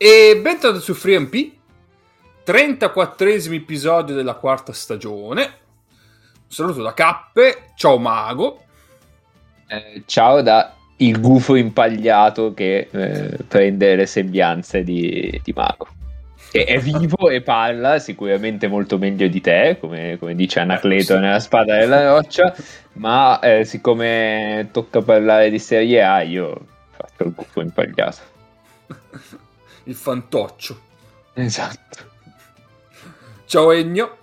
E bentornati su FreeMP, 34 episodio della quarta stagione. Un saluto da Cappe, ciao Mago. Eh, ciao da il gufo impagliato che eh, prende le sembianze di, di Mago. Che è vivo e parla sicuramente molto meglio di te, come, come dice Anacleto eh, nella spada della roccia, ma eh, siccome tocca parlare di Serie A, io faccio il gufo impagliato il fantoccio. Esatto. Ciao Egno.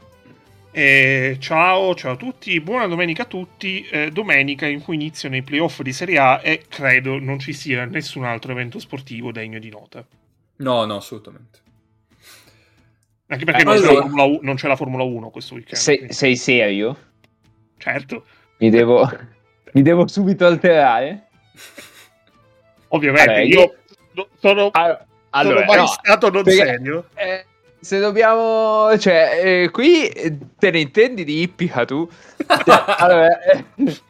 Eh, ciao, ciao a tutti, buona domenica a tutti. Eh, domenica in cui iniziano i playoff di Serie A e credo non ci sia nessun altro evento sportivo degno di nota. No, no, assolutamente. Anche perché eh, non, allora... c'è U- non, c'è la Formula 1 questo weekend. Sei, sei serio? Certo. Mi devo, mi devo subito alterare? Ovviamente, allora, io, io sono... Allora allora, sono mai no, stato non perché, serio. Eh, se dobbiamo, cioè, eh, qui te ne intendi di Ippica tu? Cioè, allora, eh,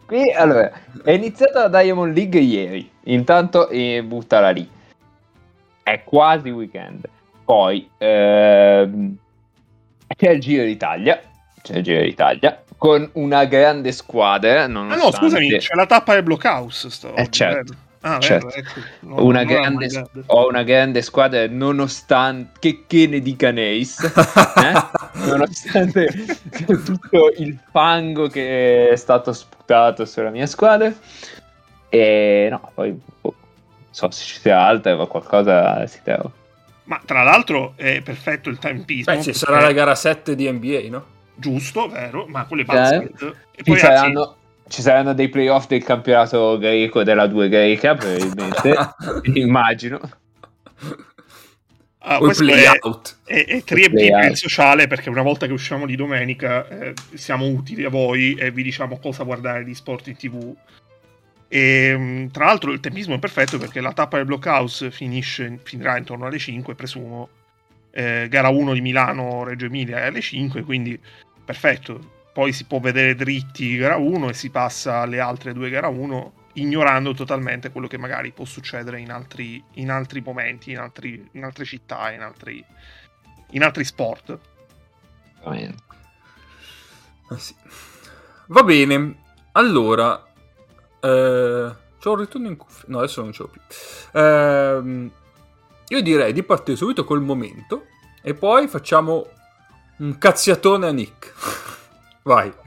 qui allora, è iniziata la Diamond League ieri, intanto eh, buttala lì. È quasi weekend. Poi ehm, c'è il Giro d'Italia, c'è il Giro d'Italia con una grande squadra. Nonostante... Ah no, scusami, c'è la tappa del Blockhouse. Sto eh, certo. Ah, certo. vero, ecco. no, una grande, ho una grande squadra nonostante che, che ne dica Nace eh? nonostante tutto il fango che è stato sputato sulla mia squadra e no poi boh, non so se ci sia altra ma qualcosa si trova ma tra l'altro è perfetto il tempismo Beh, ci sarà la gara 7 di NBA no? giusto vero ma quelle basket eh, e poi saranno ci saranno dei playoff del campionato greco della 2 greca, probabilmente, immagino. Ah, questo è, è, è TriMP sociale perché una volta che usciamo di domenica eh, siamo utili a voi e vi diciamo cosa guardare di sport in tv. E, ehm, tra l'altro il tempismo è perfetto perché la tappa del Blockhouse finisce, finirà intorno alle 5, presumo. Eh, gara 1 di Milano, Reggio Emilia è alle 5, quindi perfetto poi si può vedere dritti gara 1 e si passa alle altre due gara 1 ignorando totalmente quello che magari può succedere in altri, in altri momenti, in, altri, in, altre città, in altri, in altri sport. Va bene. Ah, sì. Va bene, allora... Eh, c'ho un ritorno in cuffia. No, adesso non ce l'ho più. Eh, io direi di partire subito col momento e poi facciamo un cazziatone a Nick. Vai.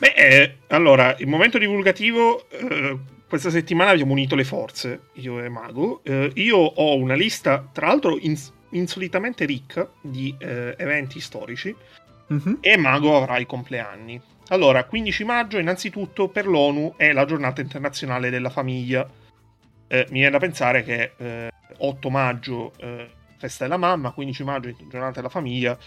Beh, eh, allora, il momento divulgativo, eh, questa settimana abbiamo unito le forze, io e Mago. Eh, io ho una lista, tra l'altro, ins- insolitamente ricca di eh, eventi storici mm-hmm. e Mago avrà i compleanni. Allora, 15 maggio, innanzitutto, per l'ONU è la giornata internazionale della famiglia. Eh, mi viene da pensare che 8 eh, maggio, festa della mamma, 15 maggio, giornata della famiglia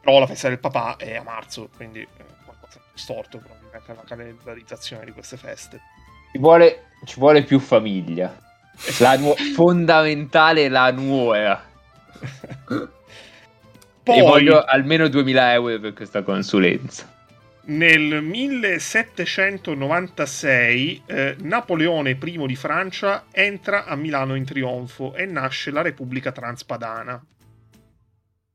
però la festa del papà è a marzo, quindi è qualcosa di storto probabilmente la calendarizzazione di queste feste. Ci vuole, ci vuole più famiglia. La nu- fondamentale la nuova. Poi, e voglio almeno 2000 euro per questa consulenza. Nel 1796 eh, Napoleone I di Francia entra a Milano in trionfo e nasce la Repubblica Transpadana.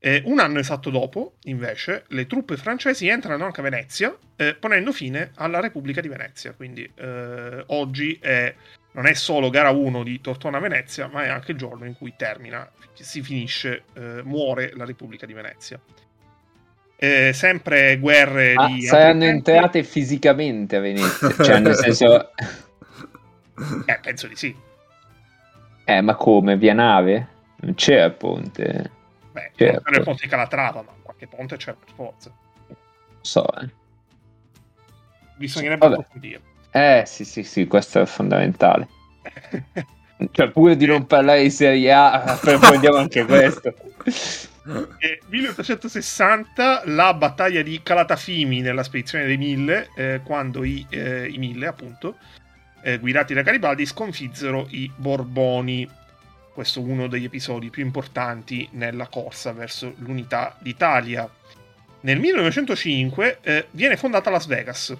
Eh, un anno esatto dopo, invece, le truppe francesi entrano anche a Venezia, eh, ponendo fine alla Repubblica di Venezia. Quindi eh, oggi è, non è solo gara 1 di Tortona Venezia, ma è anche il giorno in cui termina, si finisce, eh, muore la Repubblica di Venezia. Eh, sempre guerre ah, di... Saranno entrate fisicamente a Venezia, cioè nel senso... eh, penso di sì. Eh, ma come? Via nave? Non c'è il ponte. Beh, certo. non ponte di Calatrava, ma qualche ponte c'è per forza. So, eh. Bisognerebbe approfondire. Eh, sì, sì, sì, questo è fondamentale. Cioè, pur di non parlare di Serie A, approfondiamo anche questo. E 1860 la battaglia di Calatafimi nella spedizione dei Mille, eh, quando i, eh, i, Mille, appunto, eh, guidati da Garibaldi, sconfizzero i Borboni. Questo è uno degli episodi più importanti nella corsa verso l'unità d'Italia. Nel 1905 eh, viene fondata Las Vegas.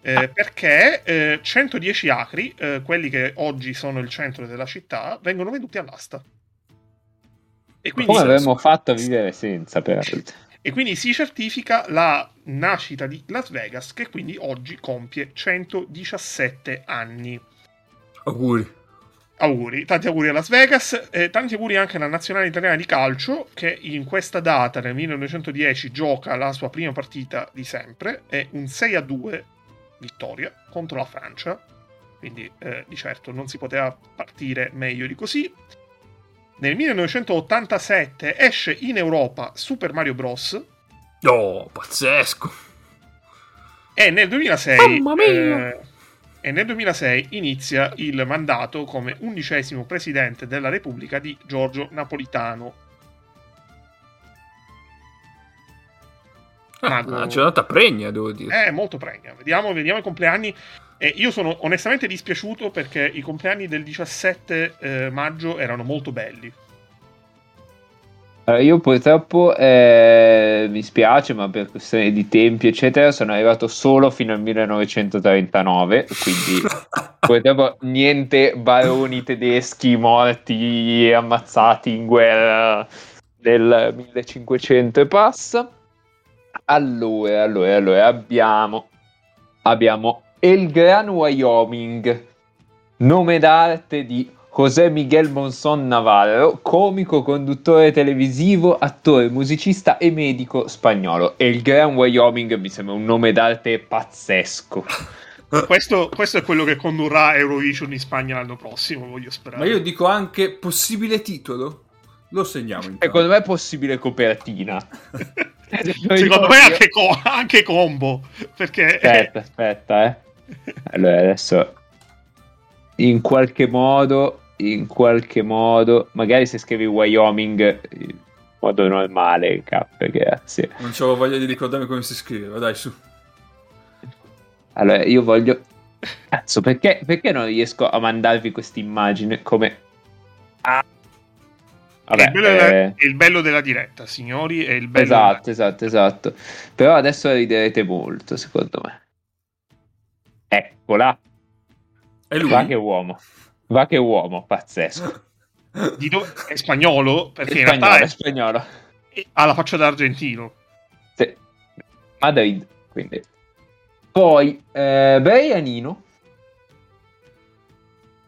Eh, ah. Perché 110 eh, acri, quelli che oggi sono il centro della città, vengono venduti all'asta. E quindi Come avremmo fatto a vivere senza, peraltro. E quindi si certifica la nascita di Las Vegas, che quindi oggi compie 117 anni. Auguri. Auguri, tanti auguri a Las Vegas e tanti auguri anche alla nazionale italiana di calcio che in questa data, nel 1910, gioca la sua prima partita di sempre, è un 6 a 2 vittoria contro la Francia, quindi eh, di certo non si poteva partire meglio di così. Nel 1987 esce in Europa Super Mario Bros. Oh, pazzesco! E nel 2006, eh, e nel 2006 inizia il mandato come undicesimo presidente della Repubblica di Giorgio Napolitano. Ah, una giornata pregna, devo dire. Eh, molto pregna. Vediamo, vediamo i compleanni. E io sono onestamente dispiaciuto perché i compleanni del 17 eh, maggio erano molto belli. Allora, io purtroppo eh, mi spiace, ma per questioni di tempi, eccetera, sono arrivato solo fino al 1939. Quindi purtroppo niente baroni tedeschi morti e ammazzati in guerra del 1500 e passa. Allora, allora, allora abbiamo, abbiamo El Gran Wyoming, nome d'arte di José Miguel Monson Navarro, comico, conduttore televisivo, attore, musicista e medico spagnolo. E il Gran Wyoming mi sembra un nome d'arte pazzesco. Questo, questo, è quello che condurrà Eurovision in Spagna l'anno prossimo, voglio sperare. Ma io dico anche possibile titolo. Lo segniamo. Intanto. Secondo me è possibile copertina. Secondo me anche, co- anche combo. Perché... Aspetta, aspetta, eh. Allora, adesso in qualche modo, in qualche modo, magari se scrivi Wyoming in modo normale, cap, grazie. Non c'avevo voglia di ricordarmi come si scriveva, dai su. Allora, io voglio... Cazzo, perché, perché non riesco a mandarvi questa immagine come... Ah. Vabbè, il, bello eh... della, il, bello della, diretta, signori, è il bello Esatto, della... esatto, esatto. Però adesso riderete molto, secondo me. Eccola. È lui? Va che uomo. Va che uomo, pazzesco. Do- è spagnolo? Perché è spagnolo, è... è spagnolo. Ha la faccia d'argentino. Sì. Madrid, quindi. Poi, eh, Brianino.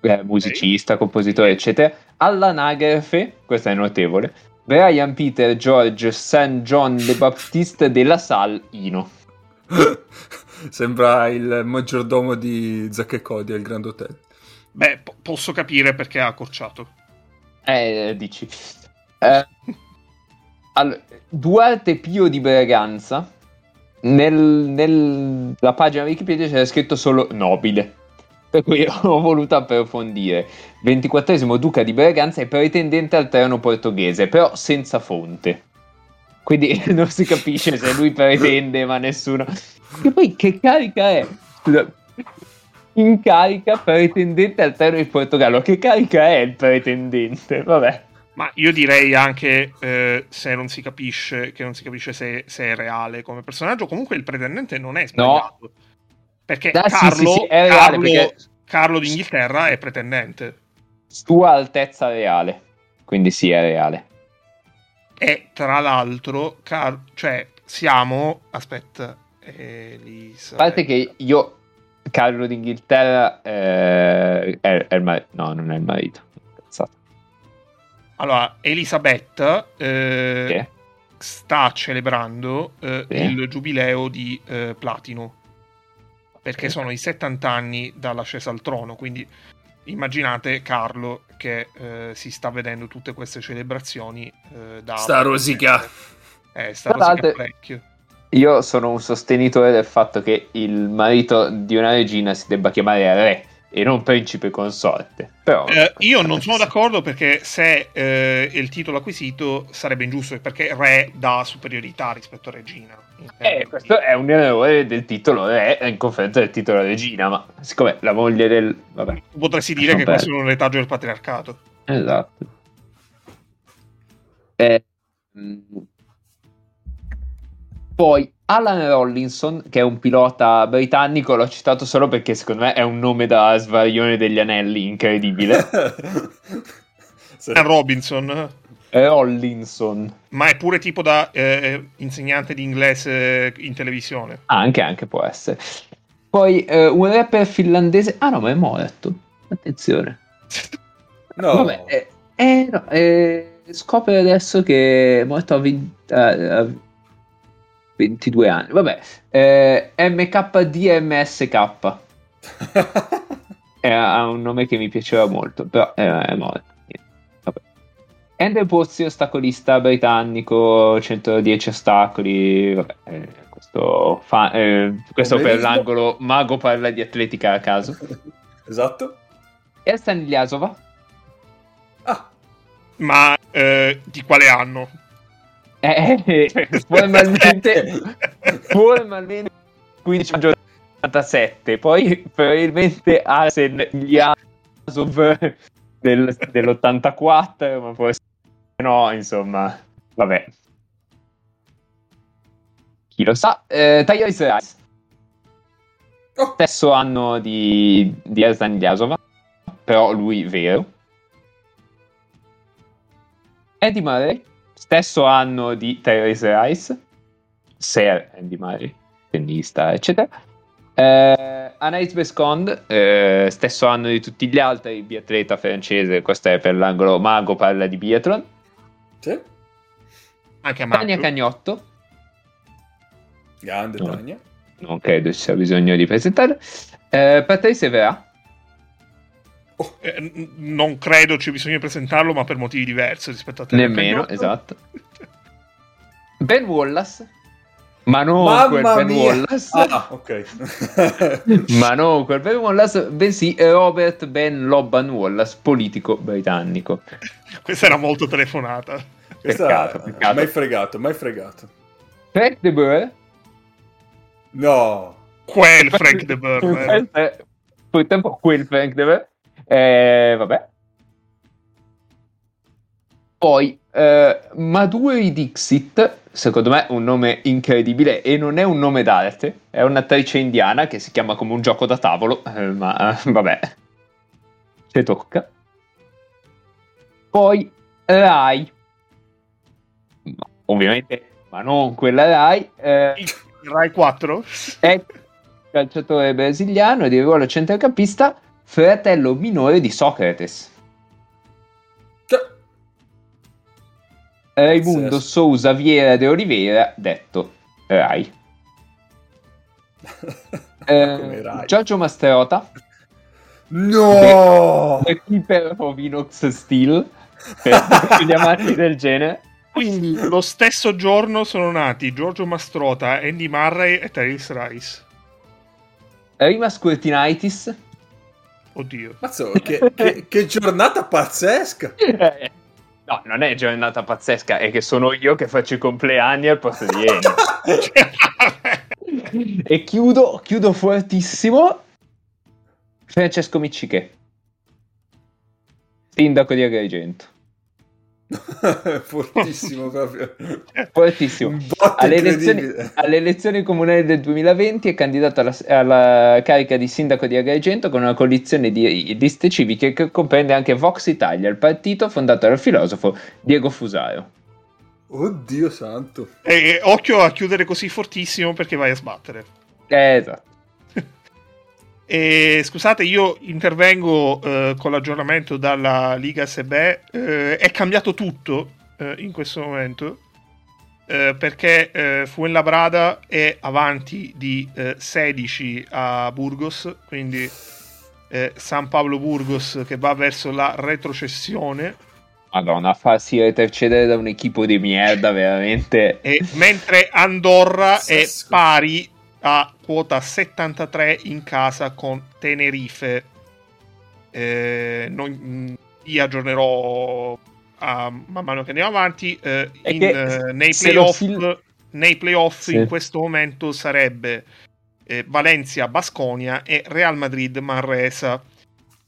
Eh, musicista, okay. compositore, eccetera. All'anagrafe, questa è notevole. Brian Peter George St. John Le Baptiste de la Salle Ino. Sembra il maggiordomo di Zack e Cody al Grand Hotel. Beh, po- posso capire perché ha accorciato. Eh, dici. Eh, allora, Duarte Pio di Braganza. Nel, nella pagina Wikipedia c'era scritto solo nobile. Per cui ho voluto approfondire. 24 duca di Braganza e pretendente al trono portoghese, però senza fonte. Quindi non si capisce se lui pretende, ma nessuno. E poi che carica è? In carica pretendente al terno di Portogallo. Che carica è il pretendente? Vabbè. Ma io direi anche eh, se non si capisce, che non si capisce se, se, è reale come personaggio. Comunque il pretendente non è sbagliato. No. Perché ah, Carlo, sì, sì, sì, reale, Carlo, perché... Carlo d'Inghilterra è pretendente. Sua altezza reale. Quindi sì, è reale. E tra l'altro, Car- cioè, siamo. Aspetta, Elisa. A parte che io, Carlo d'Inghilterra, eh, è, è, il marito. No, non è il marito. Cazzato. Allora, Elisabetta eh, sta celebrando eh, sì. il giubileo di eh, Platino. Perché sono i 70 anni dall'ascesa al trono, quindi immaginate Carlo che eh, si sta vedendo tutte queste celebrazioni eh, da... Sta rosica! Eh, sta rosica parecchio. Io sono un sostenitore del fatto che il marito di una regina si debba chiamare re, e non principe consorte. Però, eh, io non sono d'accordo perché se eh, il titolo acquisito sarebbe ingiusto perché re dà superiorità rispetto a regina. Eh, questo è un errore del titolo re in confronto del titolo regina, ma siccome la moglie del... Vabbè, Potresti dire che questo è un retaggio del patriarcato. Esatto. Eh, mm. poi Alan Rollinson, che è un pilota britannico, l'ho citato solo perché secondo me è un nome da svarione degli anelli incredibile. Robinson. Rollinson. Ma è pure tipo da eh, insegnante di inglese in televisione. Ah, anche, anche può essere. Poi eh, un rapper finlandese. Ah no, ma è morto. Attenzione. No. Vabbè, eh, eh, no, eh, scopre adesso che è morto a, 20, a 22 anni. Vabbè, eh, MKDMSK. ha un nome che mi piaceva molto, però è, è morto. Vabbè. Andrew Pozzi, ostacolista britannico, 110 ostacoli. Vabbè, eh, questo, fa, eh, questo per l'angolo mago parla di atletica a caso. esatto. E Stanigliasova Ah. Ma eh, di quale anno? Eh, eh formalmente, formalmente 15 giorni 87, poi probabilmente Arsen Ilyasov del, dell'84, ma forse no, insomma, vabbè. Chi lo sa? Eh, Tyrese Rice. Oh. Stesso anno di, di Arsen Ilyasova, però lui vero. Eddie Murray, stesso anno di Therese Rice, Sir Andy Murray, tennista, eccetera. Eh, Anaïs Bescond, eh, stesso anno di tutti gli altri, biatleta francese, questo è per l'angolo mago, parla di biathlon. Sì. Anche a Tania Cagnotto. Grande no, Tania. Non credo ci sia bisogno di presentare. Eh, Patrice Evra. Oh. Eh, non credo ci bisogna presentarlo, ma per motivi diversi rispetto a te. Nemmeno, esatto. Ben Wallace. Ma non Mamma quel Ben mia. Wallace. Ah, ok. ma non quel Ben Wallace, bensì Robert Ben Lobban Wallace, politico britannico. Questa era molto telefonata. Questa Peccato, peccato. Mai fregato, mai fregato. Frank De Boer. No. Quel Frank De Boer. Eh, Purtroppo quel Frank De Boer. Eh, vabbè. Poi eh, Maduri Dixit, secondo me un nome incredibile e non è un nome d'arte, è un'attrice indiana che si chiama come un gioco da tavolo, eh, ma eh, vabbè, ci tocca. Poi Rai, No, ovviamente, ma non quella Rai, eh, Rai 4? è calciatore brasiliano di ruolo centrocampista, fratello minore di Socrates. Cioè, Raimundo. Sousa Vieira de Oliveira, detto Rai. Eh, Rai. Giorgio Masterota, No! The Keeper of Inox Steel, per gli amanti del genere. Quindi lo stesso giorno sono nati Giorgio Mastrota, Andy Murray e Therese Rice. Rimas Curtinaitis. Oddio. Mazzo, che, che- che giornata pazzesca! Eh, No, non è giornata pazzesca, è che sono io che faccio i compleanni al posto di Ennio. e chiudo, chiudo fortissimo. Francesco Micciche, sindaco di Agrigento. Fortissimo proprio. Fortissimo. Alle elezioni, alle elezioni comunali del 2020 è candidato alla, alla carica di sindaco di Agrigento con una coalizione di liste civiche che comprende anche Vox Italia, il partito fondato dal filosofo Diego Fusaro. Oddio santo. E, e occhio a chiudere così fortissimo perché vai a sbattere. Eh, esatto. E scusate, io intervengo eh, con l'aggiornamento dalla Liga SB. Eh, è cambiato tutto eh, in questo momento eh, perché eh, Fuenlabrada è avanti di eh, 16 a Burgos, quindi eh, San Pablo Burgos che va verso la retrocessione. Madonna, farsi retrocedere da un equipo di merda, veramente. E mentre Andorra è pari a quota 73 in casa con Tenerife Eh, non, vi aggiornerò a, man mano che andiamo avanti. Eh, in, eh, nei playoff, sil- nei playoff sì. in questo momento sarebbe eh, Valencia, Basconia e Real Madrid, Manresa.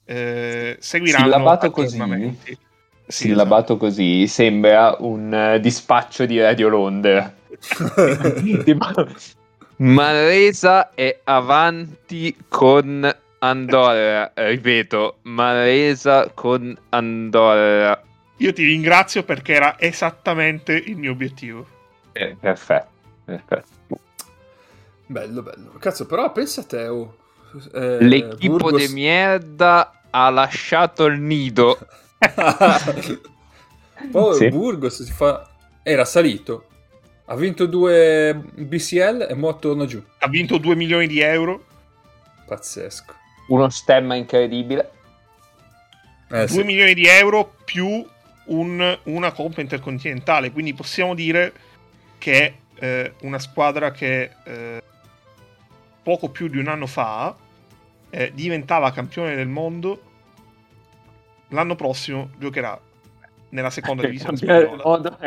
Eh, seguiranno Sillabato così, sì, sillabato esatto. così sembra un uh, dispaccio di Radio Londra. Manresa è avanti con Andorra, ripeto, Maresa con Andorra. Io ti ringrazio perché era esattamente il mio obiettivo. Eh, perfetto, perfetto. Bello, bello. Cazzo, però pensa a te, oh. Eh, L'equipo Burgos... di merda ha lasciato il nido. Poi sì. Burgos si fa... era salito. Ha vinto due BCL e mo torna giù. Ha vinto 2 milioni di euro. Pazzesco uno stemma incredibile. Eh, 2 sì. milioni di euro più un, una Coppa intercontinentale, quindi possiamo dire che è eh, una squadra che eh, poco più di un anno fa eh, diventava campione del mondo, l'anno prossimo giocherà nella seconda divisione spagnola. Mondo,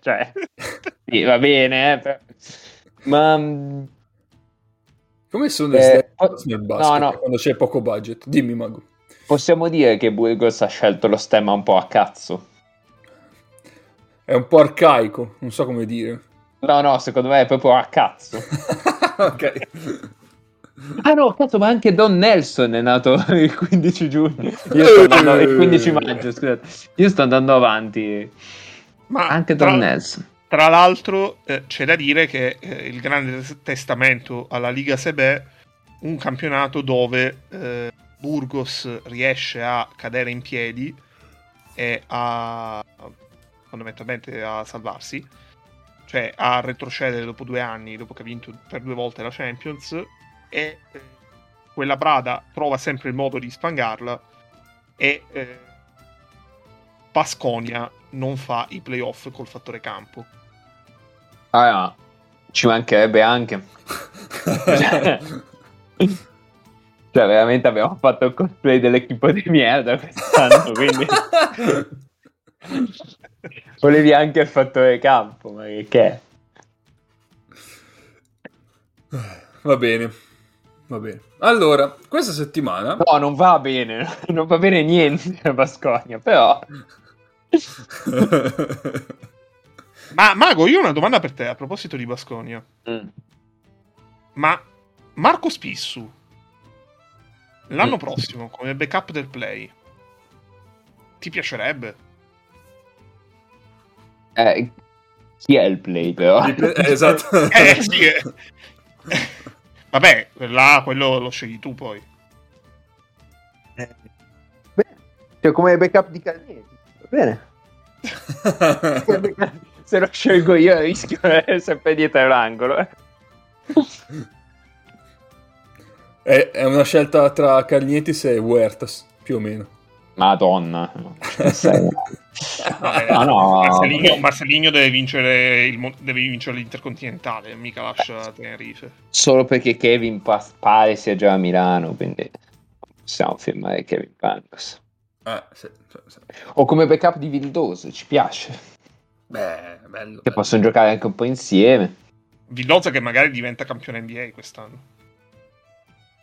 cioè, sì, va bene, eh, ma mm, come sono le eh, nel basket no, no. quando c'è poco budget? Dimmi, Mago. Possiamo dire che Burgos ha scelto lo stemma un po' a cazzo. È un po' arcaico, non so come dire. No, no, secondo me è proprio a cazzo. ok. Ah no, cazzo, ma anche Don Nelson è nato il 15 giugno. Io sto andando, il 15 maggio, scusate. Io sto andando avanti. Ma anche Don tra... Nelson. Tra l'altro eh, c'è da dire che eh, il grande testamento alla Liga Sebe, un campionato dove eh, Burgos riesce a cadere in piedi e a fondamentalmente a salvarsi, cioè a retrocedere dopo due anni, dopo che ha vinto per due volte la Champions, e eh, quella Brada trova sempre il modo di spangarla e eh, Pasconia non fa i playoff col fattore campo. Ah, no. ci mancherebbe anche. cioè, veramente abbiamo fatto il cosplay dell'equipo di merda quest'anno, quindi... Volevi anche il fattore campo, ma che è? Va bene, va bene. Allora, questa settimana... No, non va bene, non va bene niente a Basconia, però... Ma Mago, io ho una domanda per te a proposito di Basconia. Mm. Ma Marco Spissu, l'anno mm. prossimo, come backup del play, ti piacerebbe? Eh, chi è il play però? esatto. eh, sì, eh. Vabbè, là quello lo scegli tu poi. Eh. Beh, cioè come backup di Calnietti. Va bene. se lo scelgo io rischio sempre dietro l'angolo. È, è, una scelta tra Carnietis e Huertas, più o meno. Madonna. no, no, no. Marcelinho, Marcelinho deve, vincere il, deve vincere l'Intercontinentale, mica lascia Tenerife. Solo perché Kevin pare sia già a Milano, quindi possiamo firmare Kevin Pangos. Eh, sì, sì, sì. O come backup di Vildoso, ci piace. Beh, bello. Che bello. possono giocare anche un po' insieme. Villoza che magari diventa campione NBA quest'anno.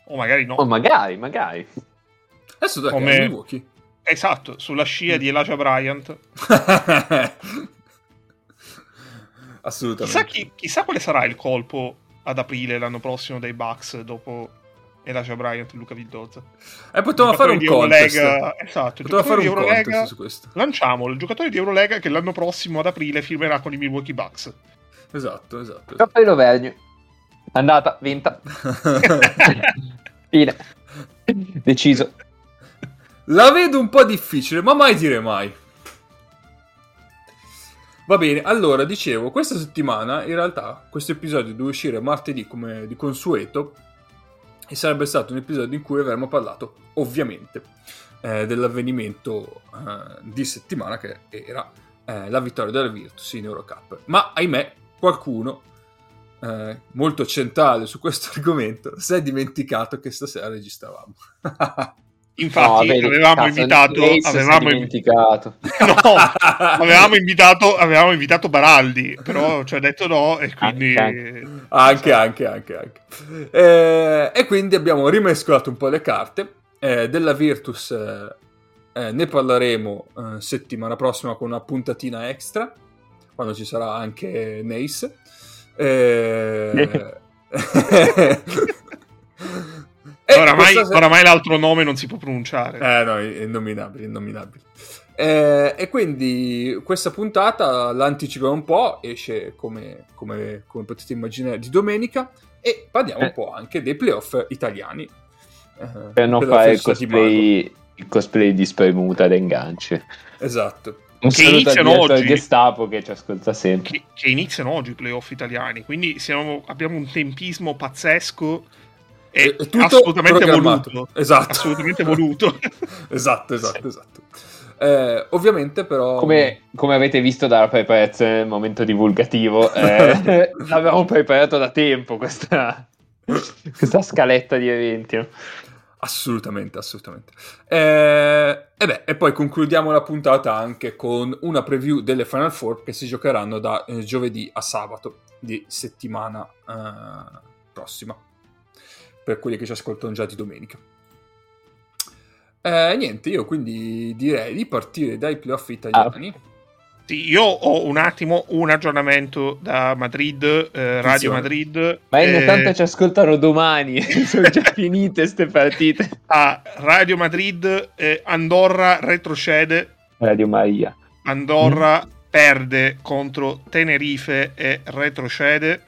O magari no. O magari, magari. Adesso da Come... Milwaukee. Esatto, sulla scia di Elijah Bryant. Assolutamente. Chissà, chi, chissà quale sarà il colpo ad aprile l'anno prossimo dei Bucks dopo Elijah Bryant e Luca Vildoza. E eh, potevamo fare un contest. Esatto, potevamo fare un contest su questo. Lanciamo il giocatore di Eurolega che l'anno prossimo ad aprile firmerà con i Milwaukee Bucks. Esatto, esatto. esatto. Lovegno. Andata, vinta. Fine. Deciso. La vedo un po' difficile, ma mai dire mai. Va bene, allora dicevo, questa settimana in realtà questo episodio deve uscire martedì come di consueto e sarebbe stato un episodio in cui avremmo parlato ovviamente eh, dell'avvenimento eh, di settimana che era eh, la vittoria della Virtus in Eurocup. Ma ahimè qualcuno eh, molto centrale su questo argomento si è dimenticato che stasera registravamo Infatti, no, vedi, avevamo cazzo, invitato. Avevamo dimenticato. no, avevamo invitato, avevamo invitato Baraldi, però ci ha detto no, e quindi. Anche, anche, anche. anche, Eh, e quindi abbiamo rimescolato un po' le carte. Eh, della Virtus eh, eh ne parleremo eh, settimana prossima con una puntatina extra, quando ci sarà anche Nace. Eh. Eh, oramai, se... oramai, l'altro nome non si può pronunciare. Eh no, è innominabile, innominabile. Eh, e quindi questa puntata l'anticipiamo un po', esce come, come, come potete immaginare di domenica e parliamo eh. un po' anche dei playoff italiani. Eh, per non fare il cosplay, il cosplay di spremuta d'enganci. Esatto. Un che iniziano oggi. Gestapo che ci ascolta sempre. Che, che iniziano oggi i playoff italiani, quindi siamo, abbiamo un tempismo pazzesco è, è tutto assolutamente voluto. Esatto. Assolutamente voluto. esatto, esatto, sì. esatto. Eh, ovviamente però... Come, come, avete visto dalla nel momento divulgativo, eh, l'avevamo preparato da tempo questa, questa scaletta di eventi. Assolutamente, assolutamente. Eh, e, beh, e poi concludiamo la puntata anche con una preview delle Final Four che si giocheranno da eh, giovedì a sabato di settimana eh, prossima per quelli che ci ascoltano già di domenica. Eh, niente, io quindi direi di partire dai playoff italiani. Ah. Sì, io ho un attimo un aggiornamento da Madrid, eh, Radio Madrid. Ma eh, tanto ci ascoltano domani, sono già finite queste partite. A Radio Madrid, eh, Andorra retrocede. Radio Maria. Andorra mm. perde contro Tenerife e retrocede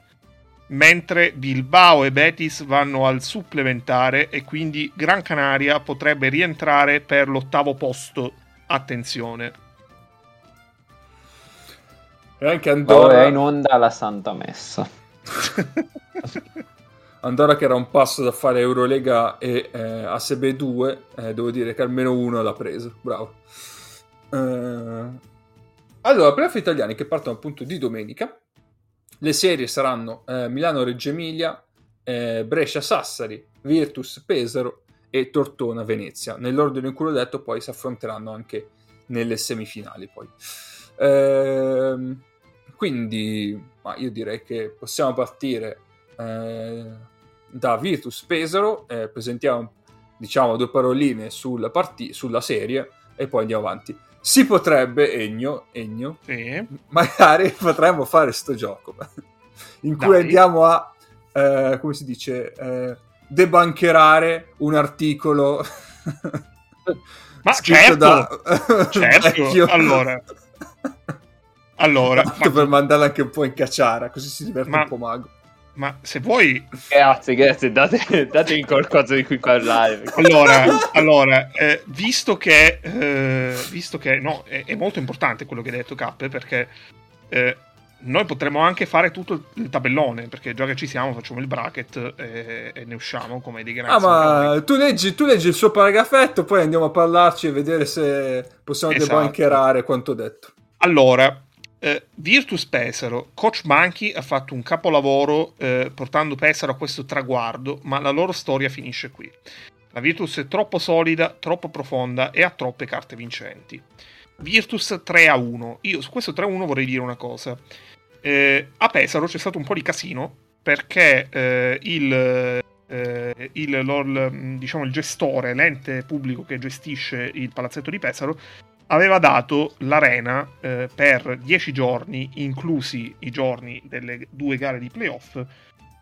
mentre Bilbao e Betis vanno al supplementare e quindi Gran Canaria potrebbe rientrare per l'ottavo posto. Attenzione. E anche Andorra... è in onda la Santa Messa. Andorra che era un passo da fare Eurolega e eh, ASB 2, eh, devo dire che almeno uno l'ha preso, bravo. Eh... Allora, playoff italiani che partono appunto di domenica, le serie saranno eh, Milano-Reggio Emilia, eh, Brescia-Sassari, Virtus-Pesaro e Tortona-Venezia. Nell'ordine in cui l'ho detto poi si affronteranno anche nelle semifinali. Poi. Eh, quindi io direi che possiamo partire eh, da Virtus-Pesaro, presentiamo diciamo due paroline sulla, part- sulla serie e poi andiamo avanti si potrebbe, Egno, Egno sì. magari potremmo fare sto gioco in cui Dai. andiamo a, eh, come si dice, eh, debancherare un articolo. Ma certo, da... certo. allora, allora ma... per mandarla anche un po' in cacciara, così si diverte ma... un po' mago. Ma se vuoi... Grazie, grazie, date, datemi qualcosa di cui parlare. Allora, allora eh, visto che... Eh, visto che... No, è, è, molto importante quello che hai detto, Cappe, perché eh, noi potremmo anche fare tutto il tabellone, perché già che ci siamo facciamo il bracket e, e ne usciamo come dei grandi. Ah, ma tu leggi, tu leggi, il suo paragrafetto, poi andiamo a parlarci e vedere se possiamo esatto. debancherare quanto detto. Allora, eh, Virtus Pesaro, Coach Monkey ha fatto un capolavoro eh, portando Pesaro a questo traguardo, ma la loro storia finisce qui. La Virtus è troppo solida, troppo profonda e ha troppe carte vincenti. Virtus 3 a 1. Io su questo 3 a 1 vorrei dire una cosa. Eh, a Pesaro c'è stato un po' di casino perché eh, il, eh, il, diciamo, il gestore, l'ente pubblico che gestisce il palazzetto di Pesaro, aveva dato l'arena eh, per 10 giorni, inclusi i giorni delle due gare di playoff,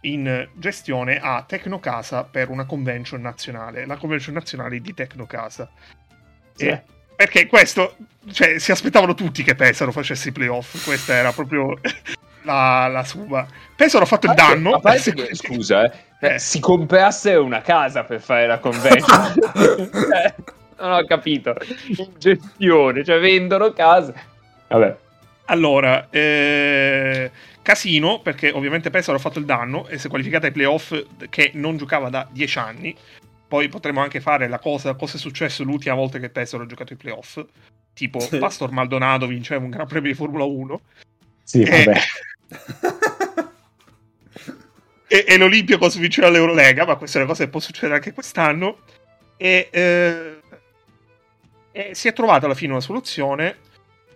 in gestione a Tecnocasa per una convention nazionale, la convention nazionale di Tecnocasa. Sì. E, perché questo, cioè, si aspettavano tutti che Pesaro facesse i playoff, questa era proprio la, la sua. Pesaro ha fatto il danno. A parte che, scusa, eh, eh. si comprasse una casa per fare la convention. eh. Non ho capito. In gestione, cioè vendono case. Vabbè. Allora, eh, casino, perché ovviamente Pesaro ha fatto il danno e si è qualificata ai playoff che non giocava da dieci anni. Poi potremmo anche fare la cosa, cosa è successo l'ultima volta che Pesaro ha giocato i playoff. Tipo, sì. Pastor Maldonado vinceva un Gran Premio di Formula 1. Sì, e... vabbè. e, e l'Olimpia cosa vinceva l'Eurolega, ma questa è una cosa che può succedere anche quest'anno. E... Eh E si è trovata alla fine una soluzione.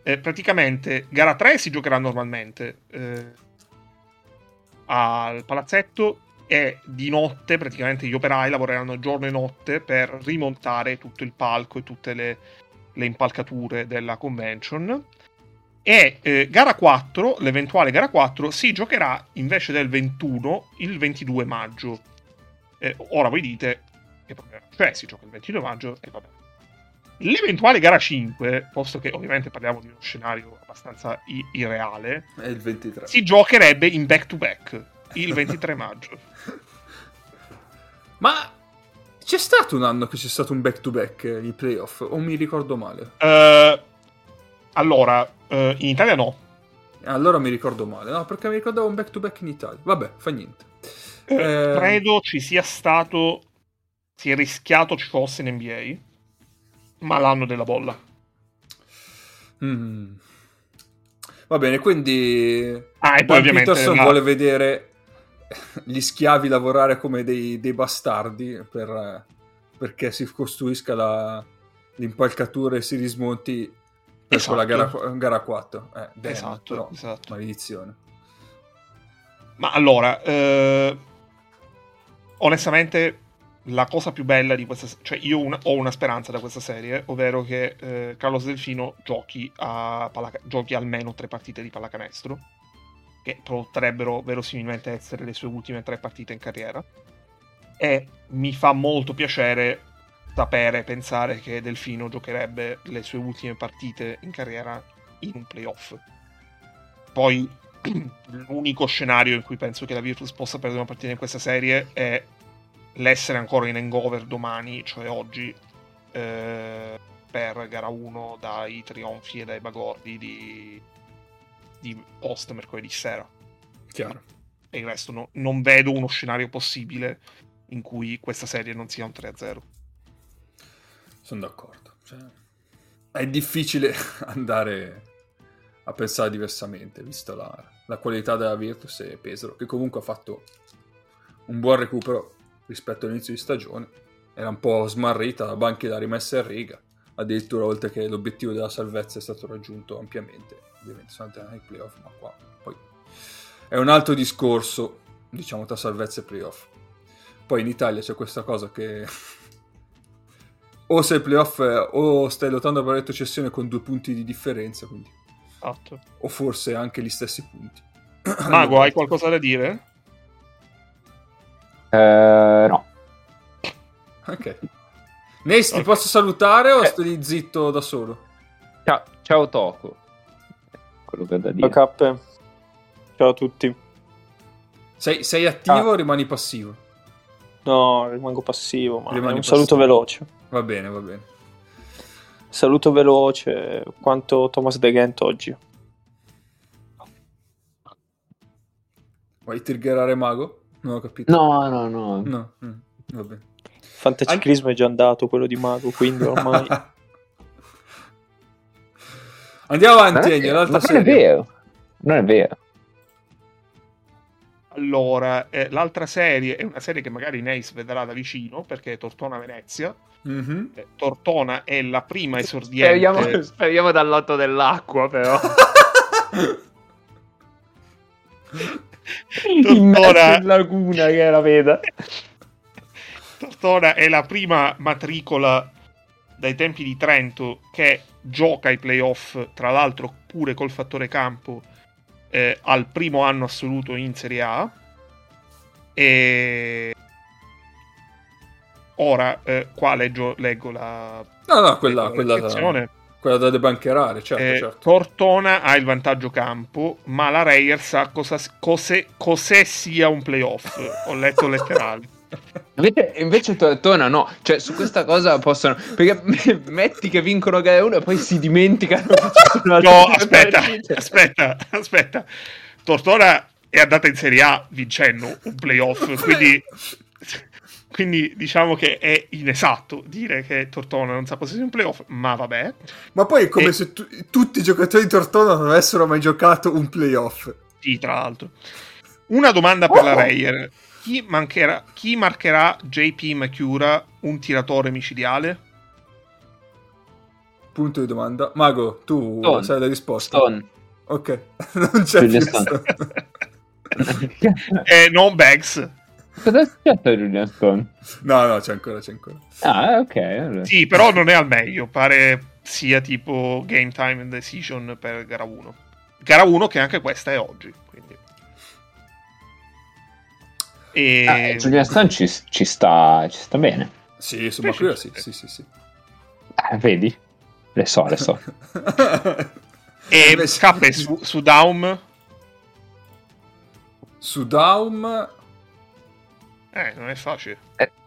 Eh, praticamente gara 3 si giocherà normalmente eh, al palazzetto e di notte praticamente gli operai lavoreranno giorno e notte per rimontare tutto il palco e tutte le, le impalcature della convention. E eh, gara 4, l'eventuale gara 4, si giocherà invece del 21 il 22 maggio. Eh, ora voi dite che problema, cioè si gioca il 22 maggio e vabbè. L'eventuale gara 5, posto che ovviamente parliamo di uno scenario abbastanza i- irreale, è il 23. Si giocherebbe in back to back il 23 maggio. Ma c'è stato un anno che c'è stato un back to back i playoff o mi ricordo male? Uh, allora, uh, in Italia no. Allora mi ricordo male, no, perché mi ricordavo un back to back in Italia. Vabbè, fa niente. Uh, eh... Credo ci sia stato. Si è rischiato ci fosse in NBA, ma l'anno della bolla. Mm. Va bene, quindi. Ah, e poi ovviamente. Peterson la... vuole vedere gli schiavi lavorare come dei, dei bastardi per, perché si costruisca la, l'impalcatura e si rismonti per esatto. la gara, gara 4. Eh, damn, esatto, però, esatto. Maledizione. Ma allora, eh, onestamente, la cosa più bella di questa cioè io una, ho una speranza da questa serie, ovvero che eh, Carlos Delfino giochi, a pallaca- giochi almeno tre partite di pallacanestro che potrebbero verosimilmente essere le sue ultime tre partite in carriera. E mi fa molto piacere sapere, pensare che Delfino giocherebbe le sue ultime partite in carriera in un playoff. Poi l'unico scenario in cui penso che la Virtus possa perdere una partita in questa serie è l'essere ancora in hangover domani, cioè oggi, eh, per gara 1 dai trionfi e dai bagordi di di post mercoledì sera. Chiaro. E il resto no, non vedo uno scenario possibile in cui questa serie non sia un 3-0. Sono d'accordo. Cioè, è difficile andare a pensare diversamente, visto la, la qualità della Virtus e Pesaro, che comunque ha fatto un buon recupero rispetto all'inizio di stagione. Era un po' smarrita, la banchi l'ha rimessa in riga, addirittura oltre che l'obiettivo della salvezza è stato raggiunto ampiamente ovviamente sono andati nei playoff, ma qua poi è un altro discorso, diciamo, tra salvezza e playoff. Poi in Italia c'è questa cosa che o sei playoff o stai lottando per la retrocessione con due punti di differenza, quindi. Esatto. O forse anche gli stessi punti. Mago, hai qualcosa da dire? Uh, no. Ok. Nesti, okay. posso salutare o eh. stai zitto da solo? Ciao, ciao Toco quello che ho da dire. Ciao Cappe, ciao a tutti. Sei, sei attivo ah. o rimani passivo? No, rimango passivo, ma rimani un passivo. saluto veloce. Va bene, va bene. Saluto veloce quanto Thomas De Gent oggi. Vuoi triggerare Mago? Non ho capito. No, no, no. No, mm, va bene. Fantaciclismo Anche... è già andato quello di Mago, quindi ormai... Andiamo avanti, Egno, l'altra non serie. è vero. Non è vero. Allora, eh, l'altra serie è una serie che magari Neis vedrà da vicino perché è Tortona Venezia. Mm-hmm. Eh, Tortona è la prima esordiente. Speriamo, speriamo dal lato dell'acqua, però. Tortona in laguna che la veda. Tortona è la prima matricola dai tempi di Trento che gioca i playoff, tra l'altro pure col fattore campo, eh, al primo anno assoluto in Serie A. E ora eh, qua leggo, leggo la... No, no, quella, quella, da, quella da debancherare, certo, eh, certo. Tortona ha il vantaggio campo, ma la Reyer sa cosa, cos'è, cos'è sia un playoff. Ho letto letterale. Invece, invece Tortona no, cioè su questa cosa possono... Perché metti che vincono gara 1 e poi si dimenticano. no, aspetta, aspetta, aspetta. Tortona è andata in Serie A vincendo un playoff, quindi, quindi diciamo che è inesatto dire che Tortona non sa cosa sia un playoff, ma vabbè. Ma poi è come e... se tu, tutti i giocatori di Tortona non avessero mai giocato un playoff. Sì, tra l'altro. Una domanda per oh. la Reyer chi, mancherà, chi marcherà JP Macura un tiratore micidiale? punto di domanda. Mago, tu Stone. sai la risposta? Stone. Ok, non c'è più. Eh, non Bags. Cosa è successo a Julian Stone? No, no, c'è ancora, c'è ancora. Ah, ok. allora. Sì, però non è al meglio. Pare sia tipo Game Time and Decision per gara 1. Gara 1 che anche questa è oggi. Quindi. E... Ah, eh, Julian Stone ci, ci sta, ci sta bene. Sì, su Sì, Macquarie sì, sì, sì. sì. Eh, vedi? Le so, le so. E Cappe su, su Daum. Su Daum... Eh, non è facile.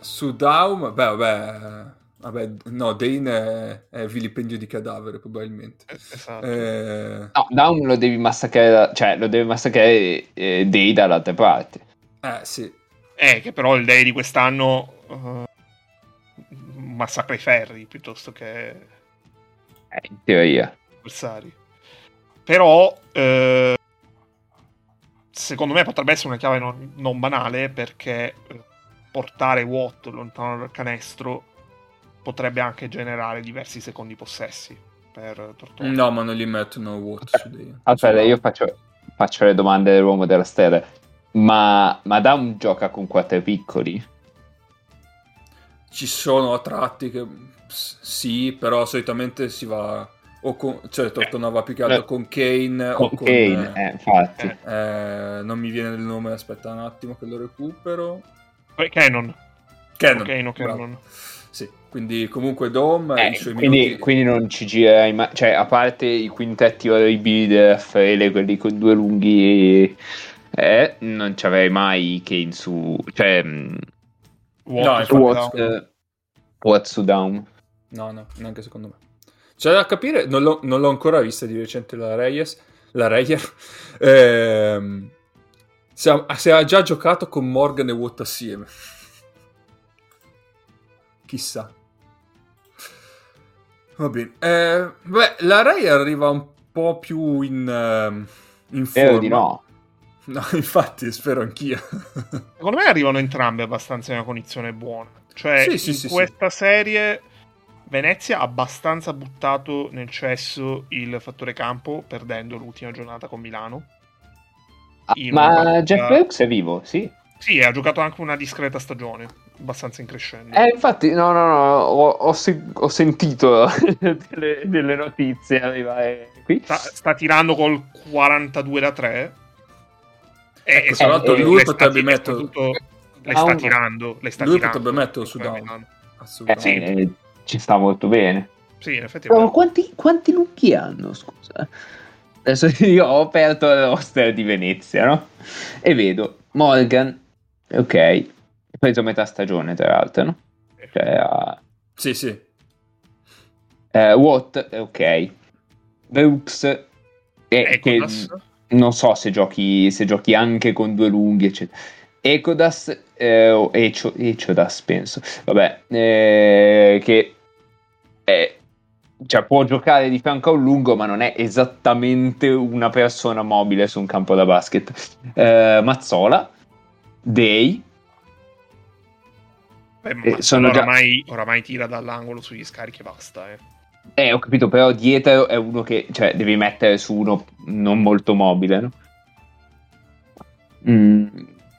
Su Daum... Beh, vabbè... Vabbè, no, Dane è, è vilipendio di cadavere, probabilmente. Eh, Esatto. Eh, No, Down lo devi massacrare, cioè lo devi massacrare eh, Day dall'altra parte. eh, sì. Eh, che però il day di quest'anno eh, massacra i ferri piuttosto che Eh, in teoria. avversari. Però, eh, secondo me potrebbe essere una chiave non, non banale perché eh, portare Watt lontano dal canestro potrebbe anche generare diversi secondi possessi per Tortona. No, ma non li mettono Watt su Dane. Aspetta, Su io faccio, faccio le domande dell'uomo della stella. Ma, ma Down gioca con quattro piccoli? Ci sono a tratti che s- sì, però solitamente si va o con, cioè Tortona va più che altro Eh, con Kane o Con con Kane, eh, eh, infatti. eh. eh, non mi viene il nome, aspetta un attimo che lo recupero. Poi Canon. Canon. Ok, no. Canon. Sì, quindi comunque Dom Eh, i suoi quindi, minuti quindi non ci girerai mai, cioè a parte i quintetti orribili del Raffaele, quelli con due lunghi, eh, non ci avrei mai Kane su, cioè, mh, Watt No, su infatti, Daum. Watt, eh, Watt su Down. No, no, neanche secondo me. C'è da capire, non l'ho, non l'ho ancora vista di recente la Reyes, la Reyer, ehm, se, ha, se ha già giocato con Morgan e Watt assieme. Chissà. Va bene. Eh, beh, la Reyer arriva un po' più in, ehm, in Spero forma. di no. No, infatti, spero anch'io. Secondo me arrivano entrambe abbastanza in una condizione buona. Cioè, Sì, sì, in sì, questa serie Venezia ha abbastanza buttato nel cesso il fattore campo, perdendo l'ultima giornata con Milano. Ah, ma partita- Jeff Brooks è vivo, sì. Sì, ha giocato anche una discreta stagione, abbastanza in crescendo. Eh, infatti, no, no, no, ho, ho se- ho sentito delle, delle notizie arrivare qui. Sta, sta tirando col 42 da 3. E, Ecco, e tra l'altro soprattutto lui le sta- potrebbe mettere- Le sta tirando, le sta Lui tirando. potrebbe metterlo su down. Milano. Eh, Assolutamente. Ci sta molto bene. Sì, in effetti Però vero. quanti, quanti lunghi hanno, scusa? Adesso io ho aperto il roster di Venezia, no? E vedo Morgan, ok, ha preso metà stagione tra l'altro, no? Cioè, ha- Sì, sì. eh, Watt, ok. Brooks, eh, che Ecodas. non so se giochi, se giochi anche con due lunghi, eccetera. Ecodas eh, o Echo- Echodas, penso. Vabbè, eh, che è- cioè, può giocare di fianco a un lungo, ma non è esattamente una persona mobile su un campo da basket. Eh, Mazzola, Day, Beh, ma eh, sono già- oramai, oramai tira dall'angolo sugli scarichi e basta. Eh. Eh, ho capito, però dietro è uno che, cioè, devi mettere su uno non molto mobile, no? Mm,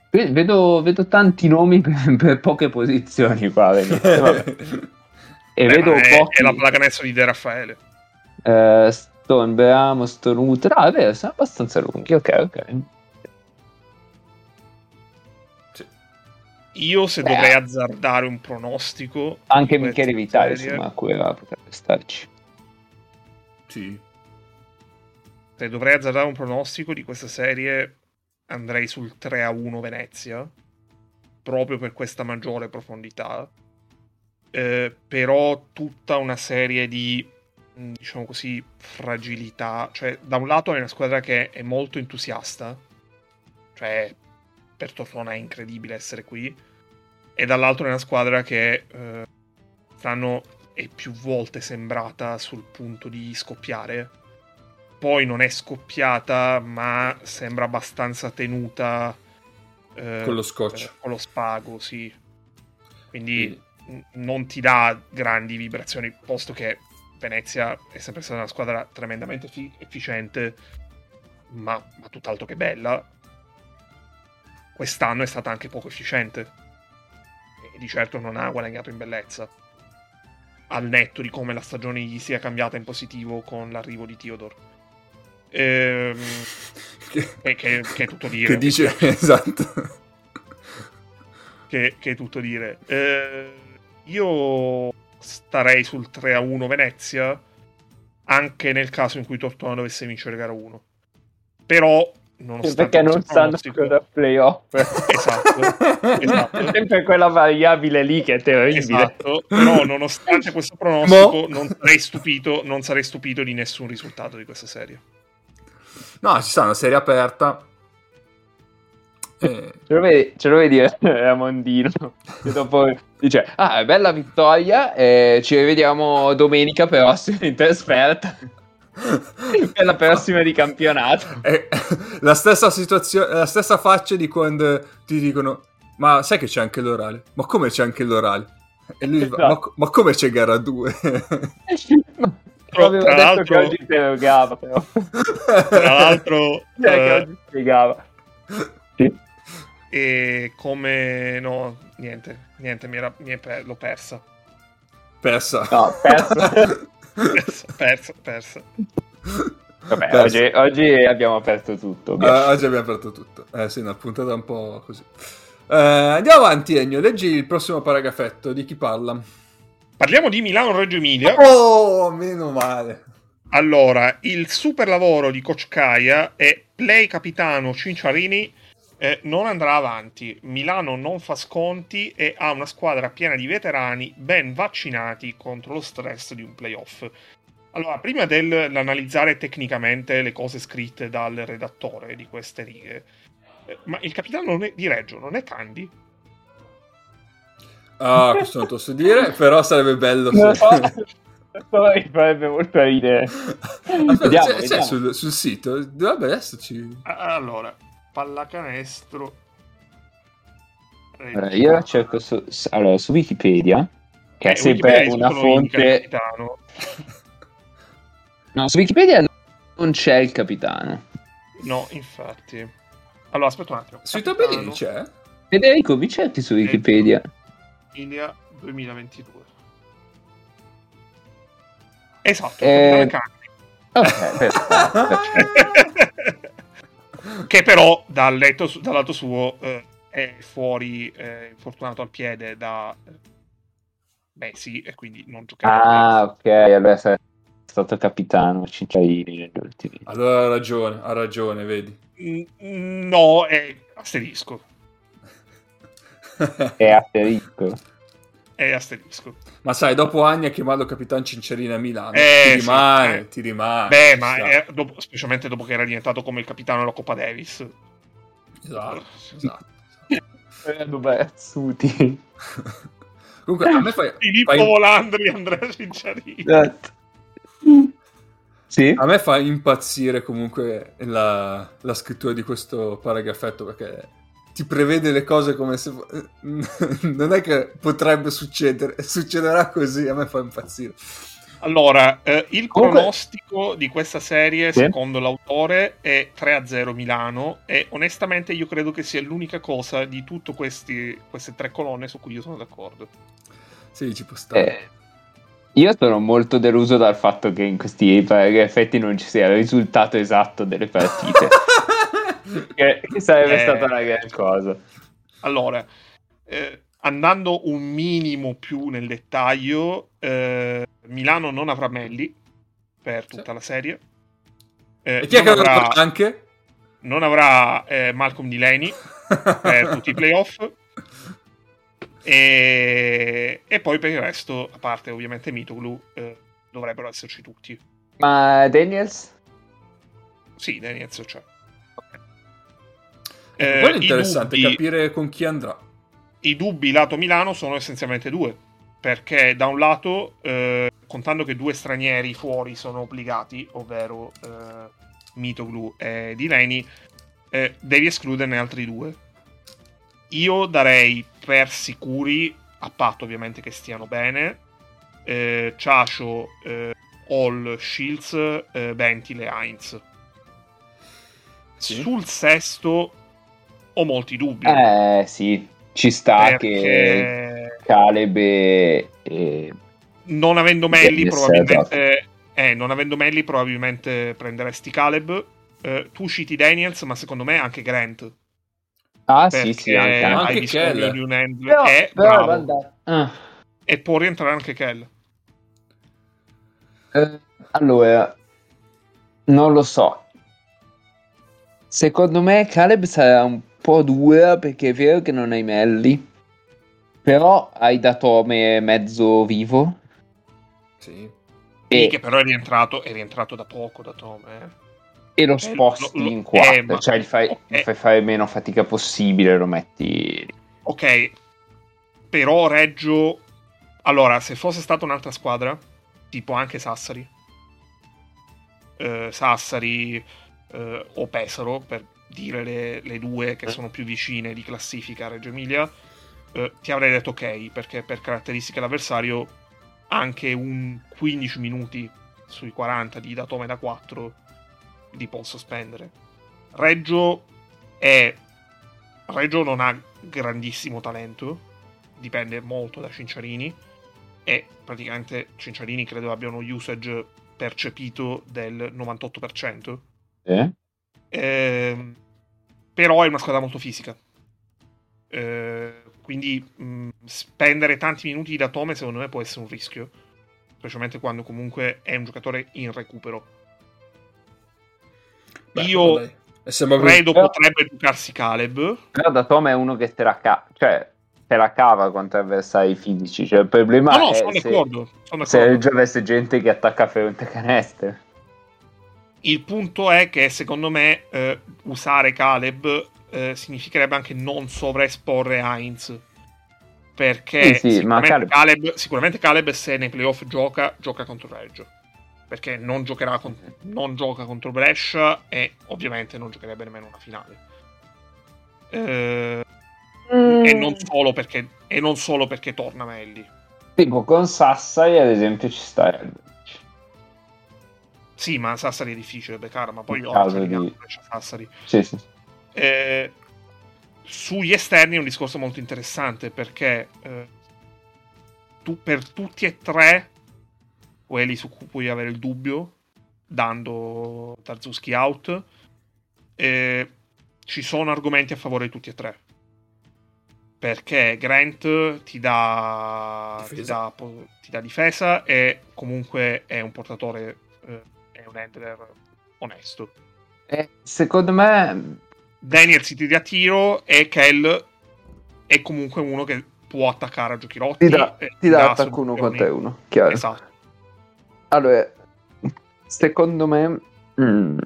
ve- Vedo, vedo tanti nomi per, per poche posizioni qua. E Beh, vedo ma è, pochi. è la pallacanestro di De Raffaele. eh, Stone, Bramo, Stone Wood. No, è vero, sono abbastanza lunghi. Ok, ok. Io se Beh. dovrei azzardare un pronostico... Anche Michele Vitale, serie, insomma, quella potrebbe starci. Sì. Se dovrei azzardare un pronostico di questa serie, andrei sul 3 a 1 Venezia. Proprio per questa maggiore profondità. Eh, però tutta una serie di, mh, diciamo così, fragilità. Cioè, da un lato è una squadra che è molto entusiasta. Cioè, per Tortona è incredibile essere qui. E dall'altro è una squadra che eh, stanno è più volte sembrata sul punto di scoppiare. Poi non è scoppiata, ma sembra abbastanza tenuta eh, Con lo scotch. eh, con lo spago, sì. Quindi n- non ti dà grandi vibrazioni, posto che Venezia è sempre stata una squadra tremendamente fi- efficiente, ma, ma tutt'altro che bella. Quest'anno è stata anche poco efficiente e di certo non ha guadagnato in bellezza. Al netto di come la stagione gli sia cambiata in positivo con l'arrivo di Theodore. Ehm, che, che, che, è tutto dire. Che dice esatto. Che, che, è tutto dire. Eh, io starei sul 3 a 1 Venezia, anche nel caso in cui Tortona dovesse vincere gara 1. Però perché non sanno cosa playoff esatto, esatto. è sempre quella variabile lì che è terribile esatto. però nonostante questo pronostico non sarei, stupito, non sarei stupito di nessun risultato di questa serie no ci sta una serie aperta. Ce, lo vedi, ce lo vedi Ramondino che dopo dice ah bella vittoria eh, ci rivediamo domenica però in trasferta per la prossima di campionato. È la stessa situazione, la stessa faccia di quando ti dicono: Ma sai che c'è anche l'orale? Ma come c'è anche l'orale? E lui va: ma, ma, come c'è gara 2? Proprio tra l'altro che oggi interrogava, però. Tra l'altro, cioè, eh... che oggi spiegava. Sì. E come no, niente, niente, mi era, mi per... l'ho persa. Persa. No, persa. persa, persa, persa. Vabbè, persa. Oggi, oggi, abbiamo aperto tutto. Uh, oggi abbiamo aperto tutto. Eh sì, una puntata un po' così. Uh, andiamo avanti, Ennio. Leggi il prossimo paragrafetto. Di chi parla? Parliamo di Milano-Reggio Emilia. Oh, meno male. Allora, il super lavoro di Coach Kaya è play capitano Cinciarini eh, non andrà avanti. Milano non fa sconti e ha una squadra piena di veterani ben vaccinati contro lo stress di un playoff. Allora, prima dell'analizzare tecnicamente le cose scritte dal redattore di queste righe, eh, ma il capitano è, di Reggio non è Candy? Ah, questo non posso dire, però sarebbe bello se... Poi farebbe molto ridere. Aspetta, vediamo, c'è, vediamo. C'è sul, sul, sito, dovrebbe esserci. Allora, pallacanestro. Allora, io cerco su, allora, su Wikipedia, che eh, è sempre Wikipedia una fonte. no, su Wikipedia non c'è il capitano. No, infatti. Allora, aspetta un attimo. Sui tabellini c'è? Federico, mi cerchi su Wikipedia. Wikipedia 2022. Esatto, eh... Ok, perfetto. che però dal, letto, dal lato suo eh, è fuori, eh, infortunato al piede da... Beh sì, e quindi non giocava. Ah, ok, allora è stato capitano Cinciarini negli ultimi. Allora ha ragione, ha ragione, vedi. Mm, no, è asterisco. è asterisco. È asterisco. Ma sai, dopo anni a chiamarlo Capitan Cincerina a Milano, eh, ti rimane, sì, eh. ti rimane. Beh, ma è, dopo, specialmente dopo che era diventato come il capitano della Coppa Davis. Esatto, esatto. Dov'è Suti? Comunque, a me fai... Filippo fai... Volandri, Andrea Cincerina. Esatto. Sì? A me fa impazzire comunque la, la scrittura di questo paragrafetto perché ti prevede le cose come se non è che potrebbe succedere, succederà così, a me fa impazzire. Allora, eh, il Comunque... pronostico di questa serie, sì. secondo l'autore, è 3-0 Milano e onestamente io credo che sia l'unica cosa di tutte queste tre colonne su cui io sono d'accordo. Sì, ci può stare. Eh, io sono molto deluso dal fatto che in questi effetti non ci sia il risultato esatto delle partite. che, che, sarebbe eh, stata una gran cosa. Allora, eh, andando un minimo più nel dettaglio, eh, Milano non avrà Melli per tutta sì. la serie. Eh, e chi è che avrà anche? Non avrà eh, Malcolm Delaney per tutti i playoff. E, e, poi per il resto, a parte ovviamente Mitoglu, eh, dovrebbero esserci tutti. Ma Daniels? Sì, Daniels c'è. Eh, Quello è interessante dubbi, capire con chi andrà. I dubbi lato Milano sono essenzialmente due. Perché da un lato, eh, contando che due stranieri fuori sono obbligati, ovvero eh, Mitoglu e Dileni, eh, devi escluderne altri due. Io darei per sicuri, a patto ovviamente che stiano bene, eh, Ciacio, eh, Hall, Shields, eh, Bentil e Heinz. Sì. Sul sesto ho molti dubbi. Eh sì, ci sta che perché Caleb e... e- non avendo Melli probabilmente eh, non avendo Melli probabilmente prenderesti Caleb Eh, tu citi Daniels ma secondo me anche Grant Ah perché sì, sì, anche, anche. Hai bisogno Kell. di un handler Però, è però, bravo ah. e può rientrare anche Kell Eh, allora, non lo so. Secondo me Caleb sarà un po' dura perché è vero che non hai Melli, però hai Datome mezzo vivo Sì. E, che però è rientrato, è rientrato da poco da Tom eh. e lo Eh, sposti lo- lo- in quarta, eh, ma- cioè gli fai, gli fai fare meno fatica possibile, lo metti... ok però Reggio allora se fosse stata un'altra squadra tipo anche Sassari eh, Sassari eh, o Pesaro per dire le, le due che sono più vicine di classifica a Reggio Emilia eh, ti avrei detto ok perché per caratteristiche dell'avversario anche un 15 minuti sui 40 di Datome da 4 li posso spendere. Reggio è Reggio non ha grandissimo talento dipende molto da Cinciarini e praticamente Cinciarini credo abbia uno usage percepito del 98% Eh? Ehm, però è una squadra molto fisica. Eh, quindi mh, spendere tanti minuti da Tome secondo me può essere un rischio. Specialmente quando comunque è un giocatore in recupero. Beh, Io così. credo Però- potrebbe giocarsi Caleb. Però Datome è uno che te la, ca- cioè, te la cava contro avversari fisici, cioè il problema No, no, è sono se, d'accordo. Sono se d'accordo. Reggio avesse gente che attacca fronte canestro. Il punto è che secondo me eh, usare Caleb eh, significherebbe anche non sovraesporre Heinz. Perché Sì, sì, ma sicuramente, Caleb- Caleb... sicuramente Caleb se nei playoff gioca, gioca contro Reggio. Perché non giocherà con- non gioca contro Brescia e ovviamente non giocherebbe nemmeno una finale. Eh, e, non solo perché, e non solo perché torna Melli. Tipo con Sassari ad esempio ci starebbe. Sì, ma Sassari è difficile beccare, ma poi anche di- Sassari. Sì, sì. Eh, sugli esterni è un discorso molto interessante perché eh, tu, per tutti e tre quelli su cui puoi avere il dubbio dando Tarzuski out eh, ci sono argomenti a favore di tutti e tre perché Grant ti dà ti Difesa. dà, po- ti dà difesa e comunque è un portatore eh, un handler onesto Eh, secondo me Daniel si tira a tiro e Kell è comunque uno che può attaccare a giochi rotti. ti dà, e ti dà attacco soluzioni. uno contro uno. Chiaro. Esatto. Allora, secondo me mm,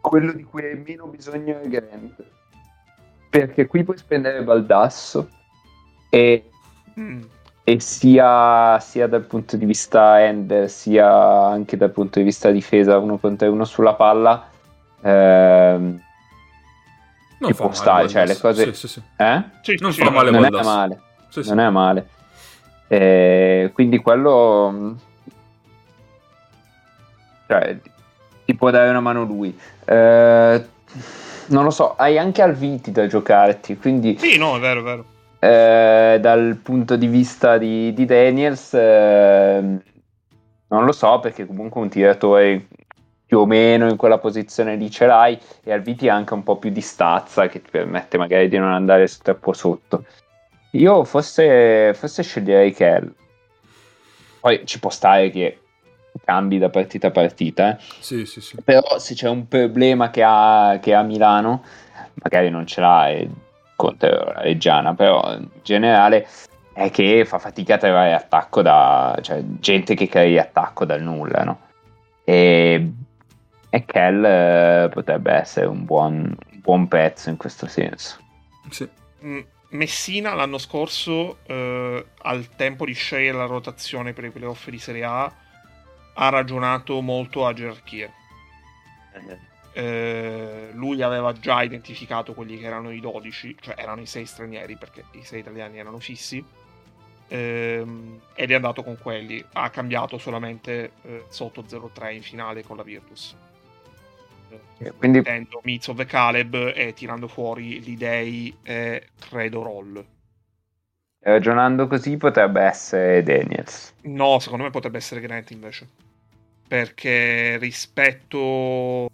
quello di cui hai meno bisogno è Grant. Perché qui puoi spendere Baldasso e Mm. E sia, sia dal punto di vista end sia anche dal punto di vista difesa uno contro uno sulla palla ehm, Non può male, stare, cioè, le cose- Sì, sì, sì. eh? Non fa male non è male non è male Eh, quindi quello cioè ti può dare una mano lui Eh, non lo so hai anche Alviti da giocarti quindi Sì, no, è vero, è vero. Eh, dal punto di vista di, di Daniels, ehm, non lo so perché comunque un tiratore più o meno in quella posizione lì ce l'hai e Alviti ha anche un po' più di stazza che ti permette magari di non andare troppo sotto. Io forse, forse sceglierei Kell. Poi ci può stare che cambi da partita a partita, eh. Sì, sì, sì. Però se c'è un problema che ha, che ha Milano, magari non ce l'ha e contro la Reggiana, però in generale è che fa fatica a trovare attacco da... cioè gente che crea attacco dal nulla, no? E, e Kell eh, potrebbe essere un buon, un buon pezzo in questo senso. Sì. Mm, Messina l'anno scorso, eh, al tempo di scegliere la rotazione per i playoff di Serie A, ha ragionato molto a gerarchie. Eh, lui aveva già identificato quelli che erano i 12, cioè erano i 6 stranieri perché i 6 italiani erano fissi. ehm, ed è andato con quelli. Ha cambiato solamente eh, sotto 0-3 in finale con la Virtus. Eh, quindi mettendo Mizov e Caleb e tirando fuori l'Idei e credo Roll. Ragionando così potrebbe essere Daniels. No, secondo me potrebbe essere Grant invece. Perché rispetto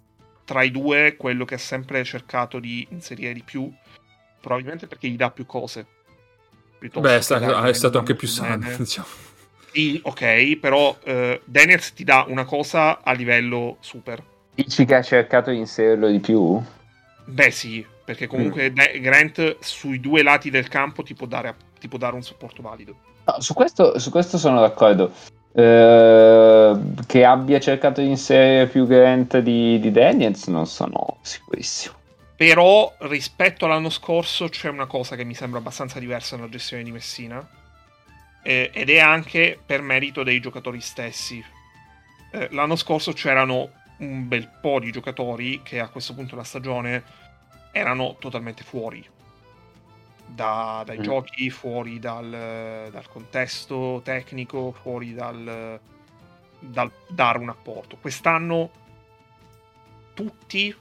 tra i due, quello che ha sempre cercato di inserire di più, probabilmente perché gli dà più cose. Beh, è stato, è stato anche più sano, diciamo. Sì, ok, però uh, Daniels ti dà una cosa a livello super. Dici che ha cercato di inserirlo di più? Beh sì, perché comunque mm. Grant sui due lati del campo ti può dare, ti può dare un supporto valido. No, su, questo, su, questo, sono d'accordo. Eh, che abbia cercato di inserire più Grant di, di Daniels non sono sicurissimo. Però rispetto all'anno scorso c'è una cosa che mi sembra abbastanza diversa nella gestione di Messina. Eh, ed è anche per merito dei giocatori stessi. Eh, l'anno scorso c'erano un bel po' di giocatori che a questo punto della stagione erano totalmente fuori da, dai mm. giochi, fuori dal, dal, contesto tecnico, fuori dal, dal dare un apporto. Quest'anno tutti,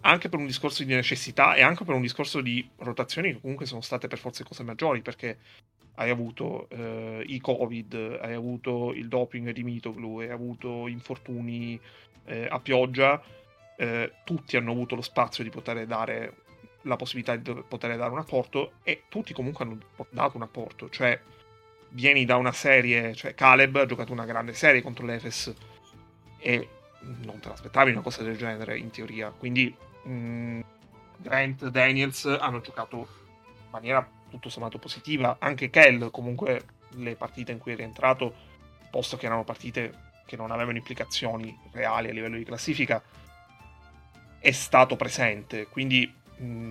anche per un discorso di necessità e anche per un discorso di rotazioni che comunque sono state per forze cose maggiori, perché hai avuto eh, i covid, hai avuto il doping di Mitoglu, hai avuto infortuni eh, a pioggia, eh, tutti hanno avuto lo spazio di poter dare la possibilità di poter dare un apporto e tutti comunque hanno dato un apporto, cioè vieni da una serie, cioè Caleb ha giocato una grande serie contro l'Efes e non te l'aspettavi una cosa del genere in teoria, quindi mh, mm, Grant, Daniels hanno giocato in maniera tutto sommato positiva, anche Kell comunque le partite in cui è rientrato, posto che erano partite che non avevano implicazioni reali a livello di classifica, è stato presente. Quindi mh,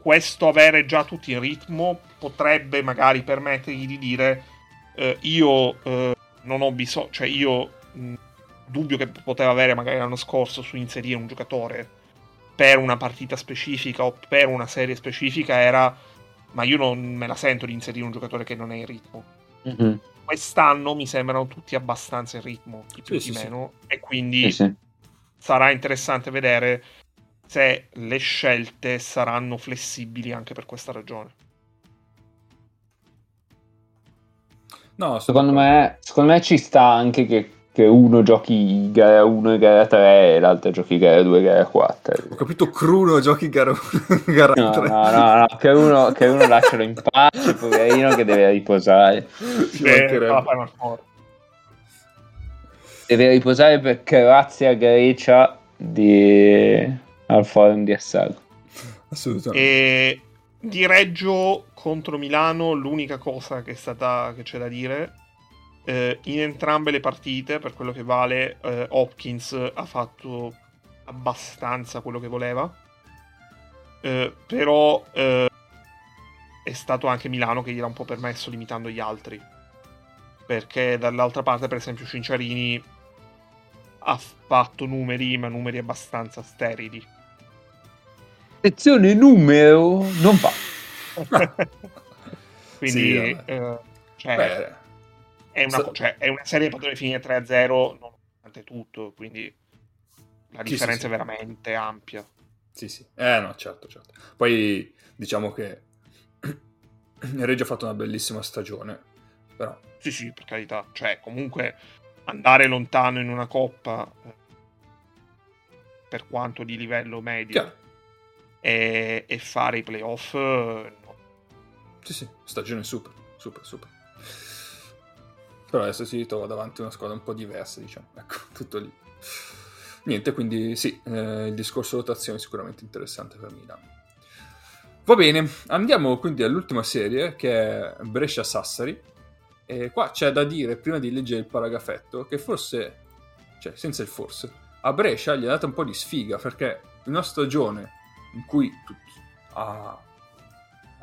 questo avere già tutti in ritmo potrebbe magari permettergli di dire eh, io eh, non ho bisogno, cioè io mh, dubbio che poteva avere magari l'anno scorso su inserire un giocatore per una partita specifica o per una serie specifica era ma io non me la sento di inserire un giocatore che non è in ritmo. Mm-hmm quest'anno mi sembrano tutti abbastanza in ritmo, di più sì, di sì, meno, sì. e quindi sarà interessante vedere se le scelte saranno flessibili anche per questa ragione. No, secondo me, secondo me ci sta anche che che uno giochi gara 1 e gara 3 e l'altro giochi gara 2 e gara 4. Ho capito Cruno giochi gara 1 e gara 3. No, no, no, no, che, uno, che uno lascialo in pace, poverino che deve riposare. Eh, deve riposare perché grazie a Grecia di... al forum di Assago. Assolutamente. E di Reggio contro Milano l'unica cosa che, è stata, che c'è da dire eh, in entrambe le partite, per quello che vale, eh, Hopkins ha fatto abbastanza quello che voleva. Eh, però eh, è stato anche Milano che gli era un po' permesso limitando gli altri. Perché dall'altra parte, per esempio, Cinciarini ha fatto numeri, ma numeri abbastanza sterili. Sezione numero non fa. Quindi, sì, eh, cioè, è una, cioè, è una serie che potrebbe finire 3-0 nonostante tutto, quindi la differenza sì, sì, è veramente ampia. Sì, sì. Eh no, certo, certo. Poi diciamo che Reggio ha fatto una bellissima stagione, però... Sì, sì, per carità. Cioè, comunque andare lontano in una coppa eh, per quanto di livello medio e, e, fare i playoff... Eh, no. Sì, sì, stagione super, super, super. Però adesso si ritrova davanti a una squadra un po' diversa, diciamo. Ecco, tutto lì. Niente, quindi sì, eh, il discorso rotazione è sicuramente interessante per Milano. Va bene, andiamo quindi all'ultima serie che è Brescia-Sassari. E qua c'è da dire, prima di leggere il paragrafetto, che forse, cioè senza il forse, a Brescia gli è data un po' di sfiga perché in una stagione in cui ha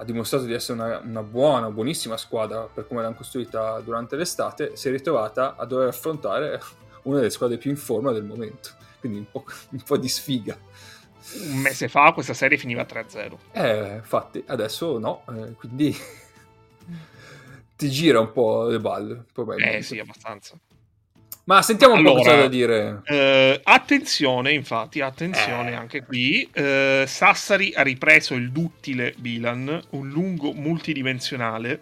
ha dimostrato di essere una, una, buona, buonissima squadra per come l'hanno costruita durante l'estate, si è ritrovata a dover affrontare una delle squadre più in forma del momento. Quindi un po', un po di sfiga. Un mese fa questa serie finiva 3-0. Eh, infatti, adesso no, eh, quindi ti gira un po' le balle. Eh sì, abbastanza. Ma sentiamo un allora, po' cosa da dire. Eh, attenzione, infatti, attenzione eh. anche qui. Eh, Sassari ha ripreso il duttile Bilan, un lungo multidimensionale.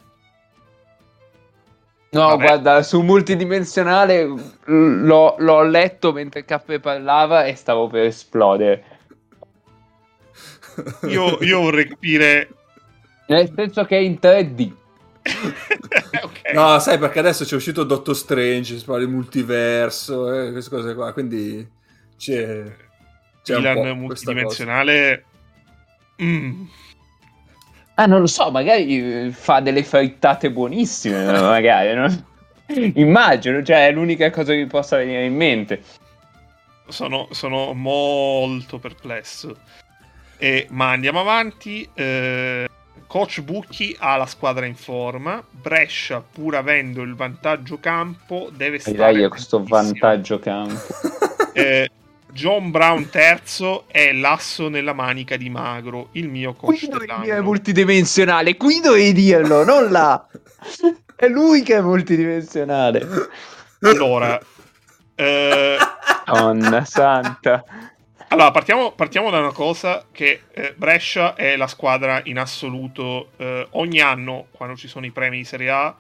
No, Vabbè. guarda, su multidimensionale l'ho, l'ho letto mentre Cappe parlava e stavo per esplodere. Io, io vorrei capire... Nel senso che è in 3D. okay. No, sai perché adesso c'è uscito Doctor Strange, si parla di multiverso, eh, queste cose qua, quindi c'è, c'è Milan multidimensionale. Mm. Ah, non lo so, magari fa delle frittate buonissime, magari, no? Immagino, cioè è l'unica cosa che mi possa venire in mente. Sono, sono molto perplesso. E, ma andiamo avanti. Eh, Coach Bucchi ha la squadra in forma. Brescia, pur avendo il vantaggio campo, deve stare. Dai, questo vantaggio campo. eh, John Brown terzo è l'asso nella manica di Magro, il mio coach Qui dell'anno. è multidimensionale, qui dovevi dirlo, non là. è lui che è multidimensionale. Allora, eh... Donna santa. Allora, partiamo, partiamo, da una cosa che eh, Brescia è la squadra in assoluto. Eh, ogni anno, quando ci sono i premi di Serie A,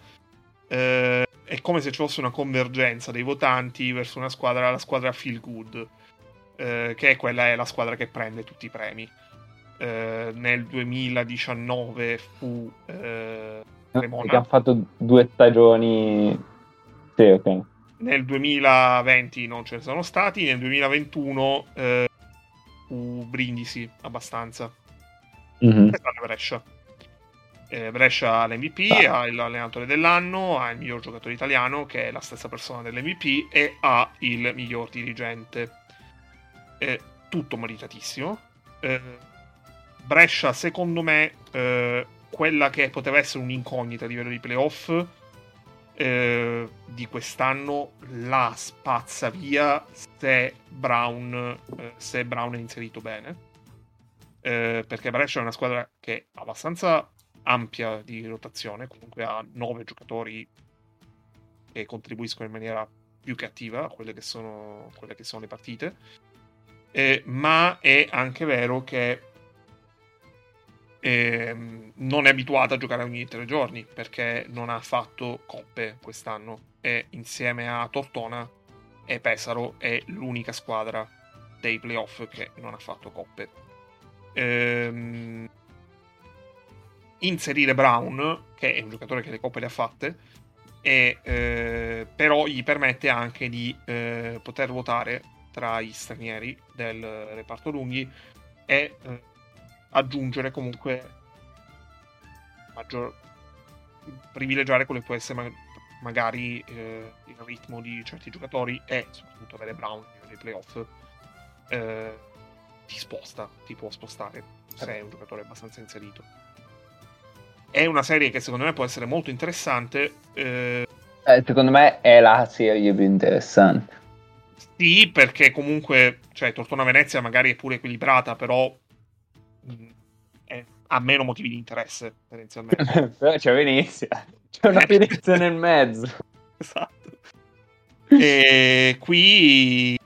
eh, è come se ci fosse una convergenza dei votanti verso una squadra, la squadra Feel Good, eh, che è quella è la squadra che prende tutti i premi. Eh, nel 2019 fu eh, Cremona. Che ha fatto due stagioni. Sì, ok nel 2020 non ce ne sono stati, nel 2021 eh, fu Brindisi abbastanza. Mm-hmm. Brescia. Eh, Brescia ha l'MVP, ah. ha l'allenatore dell'anno, ha il miglior giocatore italiano, che è la stessa persona dell'MVP, e ha il miglior dirigente. Eh, tutto meritatissimo. Eh, Brescia, secondo me, eh, quella che poteva essere un'incognita a livello di playoff, eh, di quest'anno la spazza via se Brown, eh, se Brown è inserito bene. Eh, perché Brescia è una squadra che è abbastanza ampia di rotazione, comunque ha nove giocatori che contribuiscono in maniera più che attiva a quelle che sono, quelle che sono le partite. Eh, ma è anche vero che eh, non è abituata a giocare ogni tre giorni perché non ha fatto coppe quest'anno e insieme a Tortona e Pesaro è l'unica squadra dei playoff che non ha fatto coppe. Ehm, inserire Brown, che è un giocatore che le coppe le ha fatte, e, eh, però gli permette anche di eh, poter votare tra gli stranieri del reparto lunghi e eh, aggiungere comunque maggior privilegiare quello che può essere ma- magari eh, il ritmo di certi giocatori e soprattutto avere Brown nei playoff eh, ti sposta, ti può spostare se è un giocatore abbastanza inserito. È una serie che secondo me può essere molto interessante. Eh, eh secondo me è la serie più interessante. Sì, perché comunque, cioè, Tortona Venezia magari è pure equilibrata, però ha meno motivi di interesse tendenzialmente. Però c'è Venezia, c'è una Venezia nel mezzo. Esatto. E qui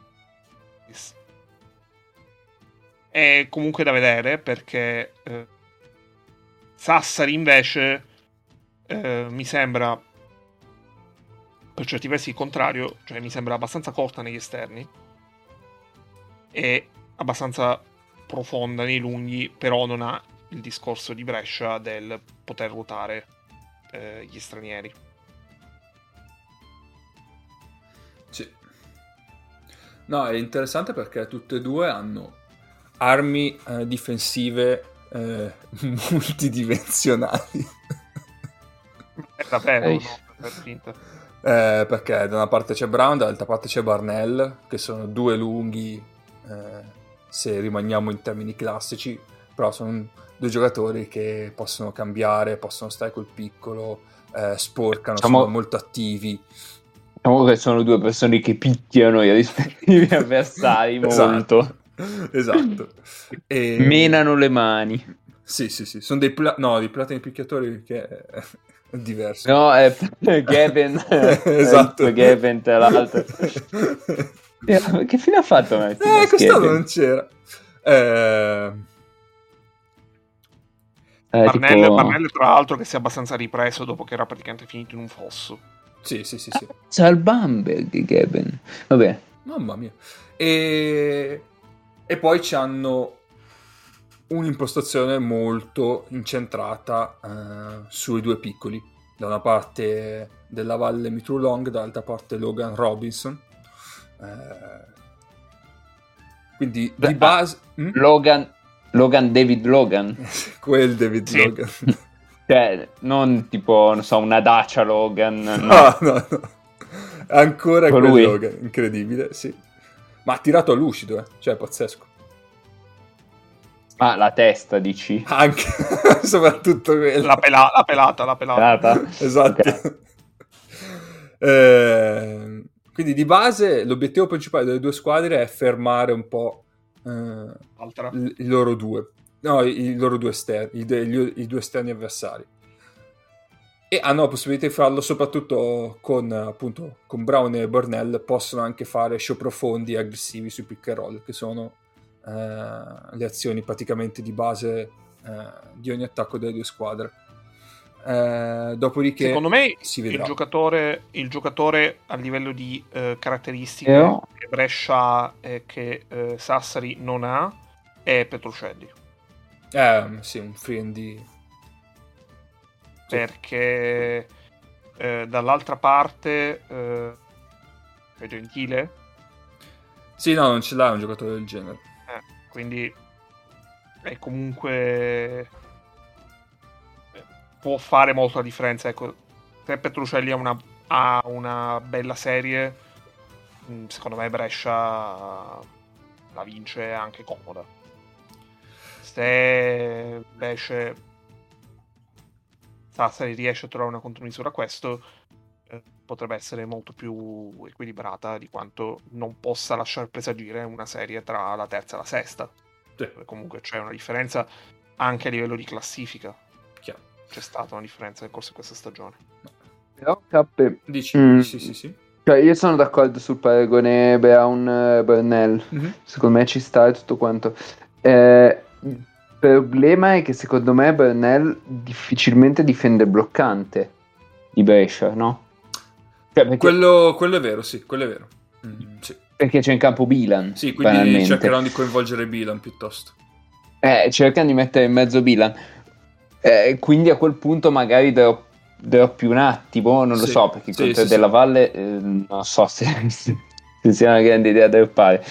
è comunque da vedere perché eh, Sassari invece eh, mi sembra per certi versi il contrario, cioè mi sembra abbastanza corta negli esterni e abbastanza profonda nei lunghi, però non ha il discorso di Brescia del poter ruotare eh, gli stranieri. Sì. No, è interessante perché tutte e due hanno armi eh, difensive eh, multidimensionali. È davvero, no? Per finta. Eh, perché da una parte c'è Brown, dall'altra parte c'è Barnell, che sono due lunghi eh, se rimaniamo in termini classici, però sono due giocatori che possono cambiare, possono stare col piccolo, eh, sporcano, diciamo, sono molto attivi. Diciamo che sono due persone che picchiano i rispettivi avversari molto. Esatto. esatto. E... Menano le mani. Sì, sì, sì, sono dei, pla- no, dei platini picchiatori che diverso. No, è Gavin. esatto. È Gavin tra l'altro. che fine ha fatto? Eh, quest'anno non c'era. Eh... Eh, tipo... Barnell, tra l'altro, che si è abbastanza ripreso dopo che era praticamente finito in un fosso. Sì, sì, sì. sì. Ah, c'è il Bamberg, Gavin. Vabbè. Mamma mia. E, e poi ci hanno un'impostazione molto incentrata uh, sui due piccoli. Da una parte della valle Mitrulong, dall'altra parte Logan Robinson. Uh, quindi di base... Hm? Logan, Logan David Logan. Quel David sì. Logan. cioè, non tipo, non so, una Dacia Logan. No, no, no. no. Ancora quel lui. Logan, incredibile, sì. Ma ha tirato a lucido, eh. Cioè, pazzesco. Ah, la testa, dici? Anche, soprattutto quella. La, pela- la pelata, la pelata. pelata. esatto. Okay. eh, quindi di base l'obiettivo principale delle due squadre è fermare un po' eh, i loro due. No, i, i loro due esterni, i, i, i due esterni avversari. E hanno la possibilità di farlo soprattutto con, appunto, con Brown e Burnell possono anche fare show profondi e aggressivi sui pick and roll che sono eh, le azioni praticamente di base eh, di ogni attacco delle due squadre eh, dopodiché secondo me si vedrà. Il, giocatore, il giocatore a livello di eh, caratteristiche no. che Brescia e che eh, Sassari non ha è Petrucelli eh sì un free perché eh, dall'altra parte eh, è Gentile. Sì, no, non ce l'ha un giocatore del genere. Eh, quindi è comunque eh, può fare molto la differenza. Ecco, se Petrucelli ha una, ha una bella serie, mm, secondo me Brescia la vince anche comoda. Se invece Sassari riesce a trovare una contromisura a questo, eh, potrebbe essere molto più equilibrata di quanto non possa lasciar presagire una serie tra la terza e la sesta. Sì. Comunque c'è una differenza anche a livello di classifica. C'è stata una differenza nel corso di questa stagione. Però, Cappe, dici, mm. sì, sì, sì. Cioè, io sono d'accordo sul paragone Brown-Burnell. Eh, mm-hmm. Secondo me ci sta e tutto quanto. Eh, problema è che secondo me Bernal difficilmente difende il bloccante di Brescia, no? Cioè, perché... quello, quello, è vero, sì, quello è vero. Mm, sì. Perché c'è in campo Bilan. Sì, quindi cercheranno di coinvolgere Bilan piuttosto. Eh, cercano di mettere in mezzo Bilan. Eh, quindi a quel punto magari darò, darò più un attimo, non lo sì. so, perché il sì, sì, della Valle eh, non so se, se, sia una grande idea da fare.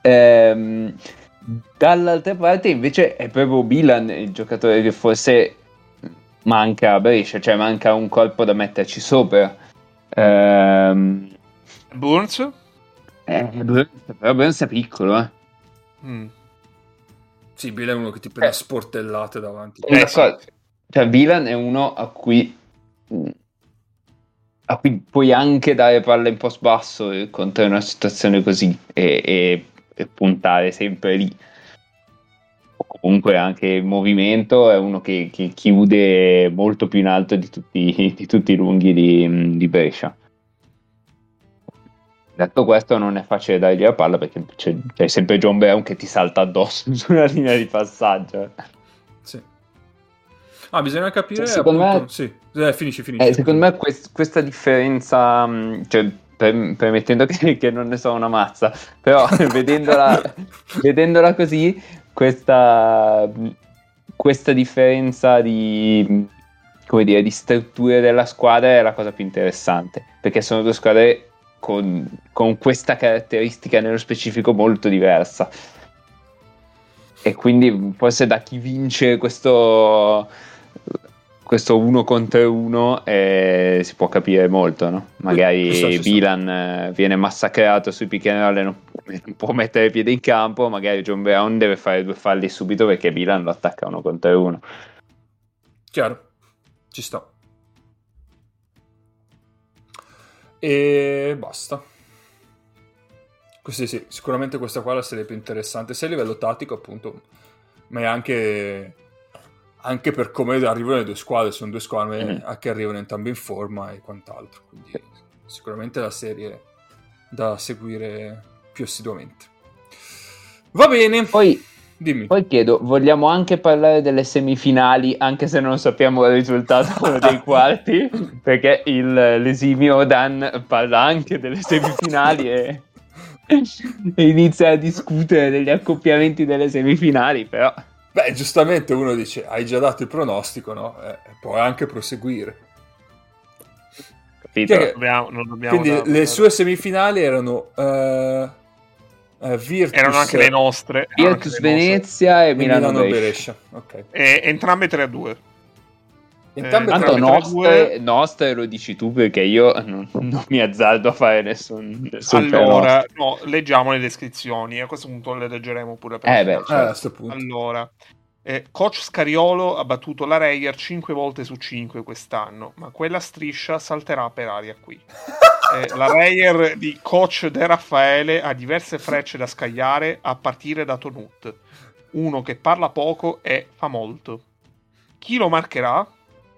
Ehm Dall'altra parte invece è proprio Bilan il giocatore che forse manca a Brescia, cioè manca un corpo da metterci sopra. Ehm... Burns? Eh, Burns, però Burns è piccolo, eh. Mm. Sì, Bilan è uno che ti prende eh. sportellate davanti. Eh, sì. Cioè, Bilan è uno a cui a cui puoi anche dare palla in post basso contro una situazione così e, e per puntare sempre lì. O comunque anche il movimento è uno che, che chiude molto più in alto di tutti, di tutti i lunghi di, di, Brescia. Detto questo, non è facile dargli la palla perché c'è, c'è sempre John Brown che ti salta addosso sulla linea di passaggio. Sì. Ah, bisogna capire. Secondo appunto... me, sì. eh, finisci, finisci. Eh, secondo me, quest- questa differenza, cioè, permettendo che, che, non ne so una mazza, però vedendola, vedendola così, questa, questa differenza di, come dire, di strutture della squadra è la cosa più interessante, perché sono due squadre con, con questa caratteristica nello specifico molto diversa. E quindi forse da chi vince questo, questo uno contro uno eh, si può capire molto, no? Magari Bilan eh, viene massacrato sui pick and roll e non, non, può mettere piede in campo, magari John Brown deve fare due falli subito perché Bilan lo attacca uno contro uno. Chiaro, ci sta. E basta. Questi sì, sicuramente questa qua è la serie più interessante, sia a livello tattico appunto, ma è anche anche per come arrivano le due squadre, sono due squadre mm-hmm. che arrivano entrambe in forma e quant'altro, quindi sicuramente la serie da seguire più assiduamente. Va bene. Poi, Dimmi. poi chiedo, vogliamo anche parlare delle semifinali, anche se non sappiamo il risultato dei quarti? Perché il, l'esimio Dan parla anche delle semifinali e, e inizia a discutere degli accoppiamenti delle semifinali, però... Beh, giustamente uno dice, hai già dato il pronostico, no? Eh, puoi anche proseguire. Capito? Che, dobbiamo, non dobbiamo quindi dare, le sue semifinali erano... Uh, uh, Virtus, erano anche le nostre. Virtus Venezia e Milano, Milano Brescia. Okay. E, entrambe 3 a 2. Entrambe eh, tanto nostre, nostre lo dici tu perché io non, non mi azzardo a fare nessun, nessun allora no, leggiamo le descrizioni a questo punto le leggeremo pure per eh beh, certo. allora eh, coach Scariolo ha battuto la Reyer 5 volte su 5 quest'anno ma quella striscia salterà per aria qui eh, la Reyer di coach De Raffaele ha diverse frecce da scagliare a partire da Tonut uno che parla poco e fa molto chi lo marcherà?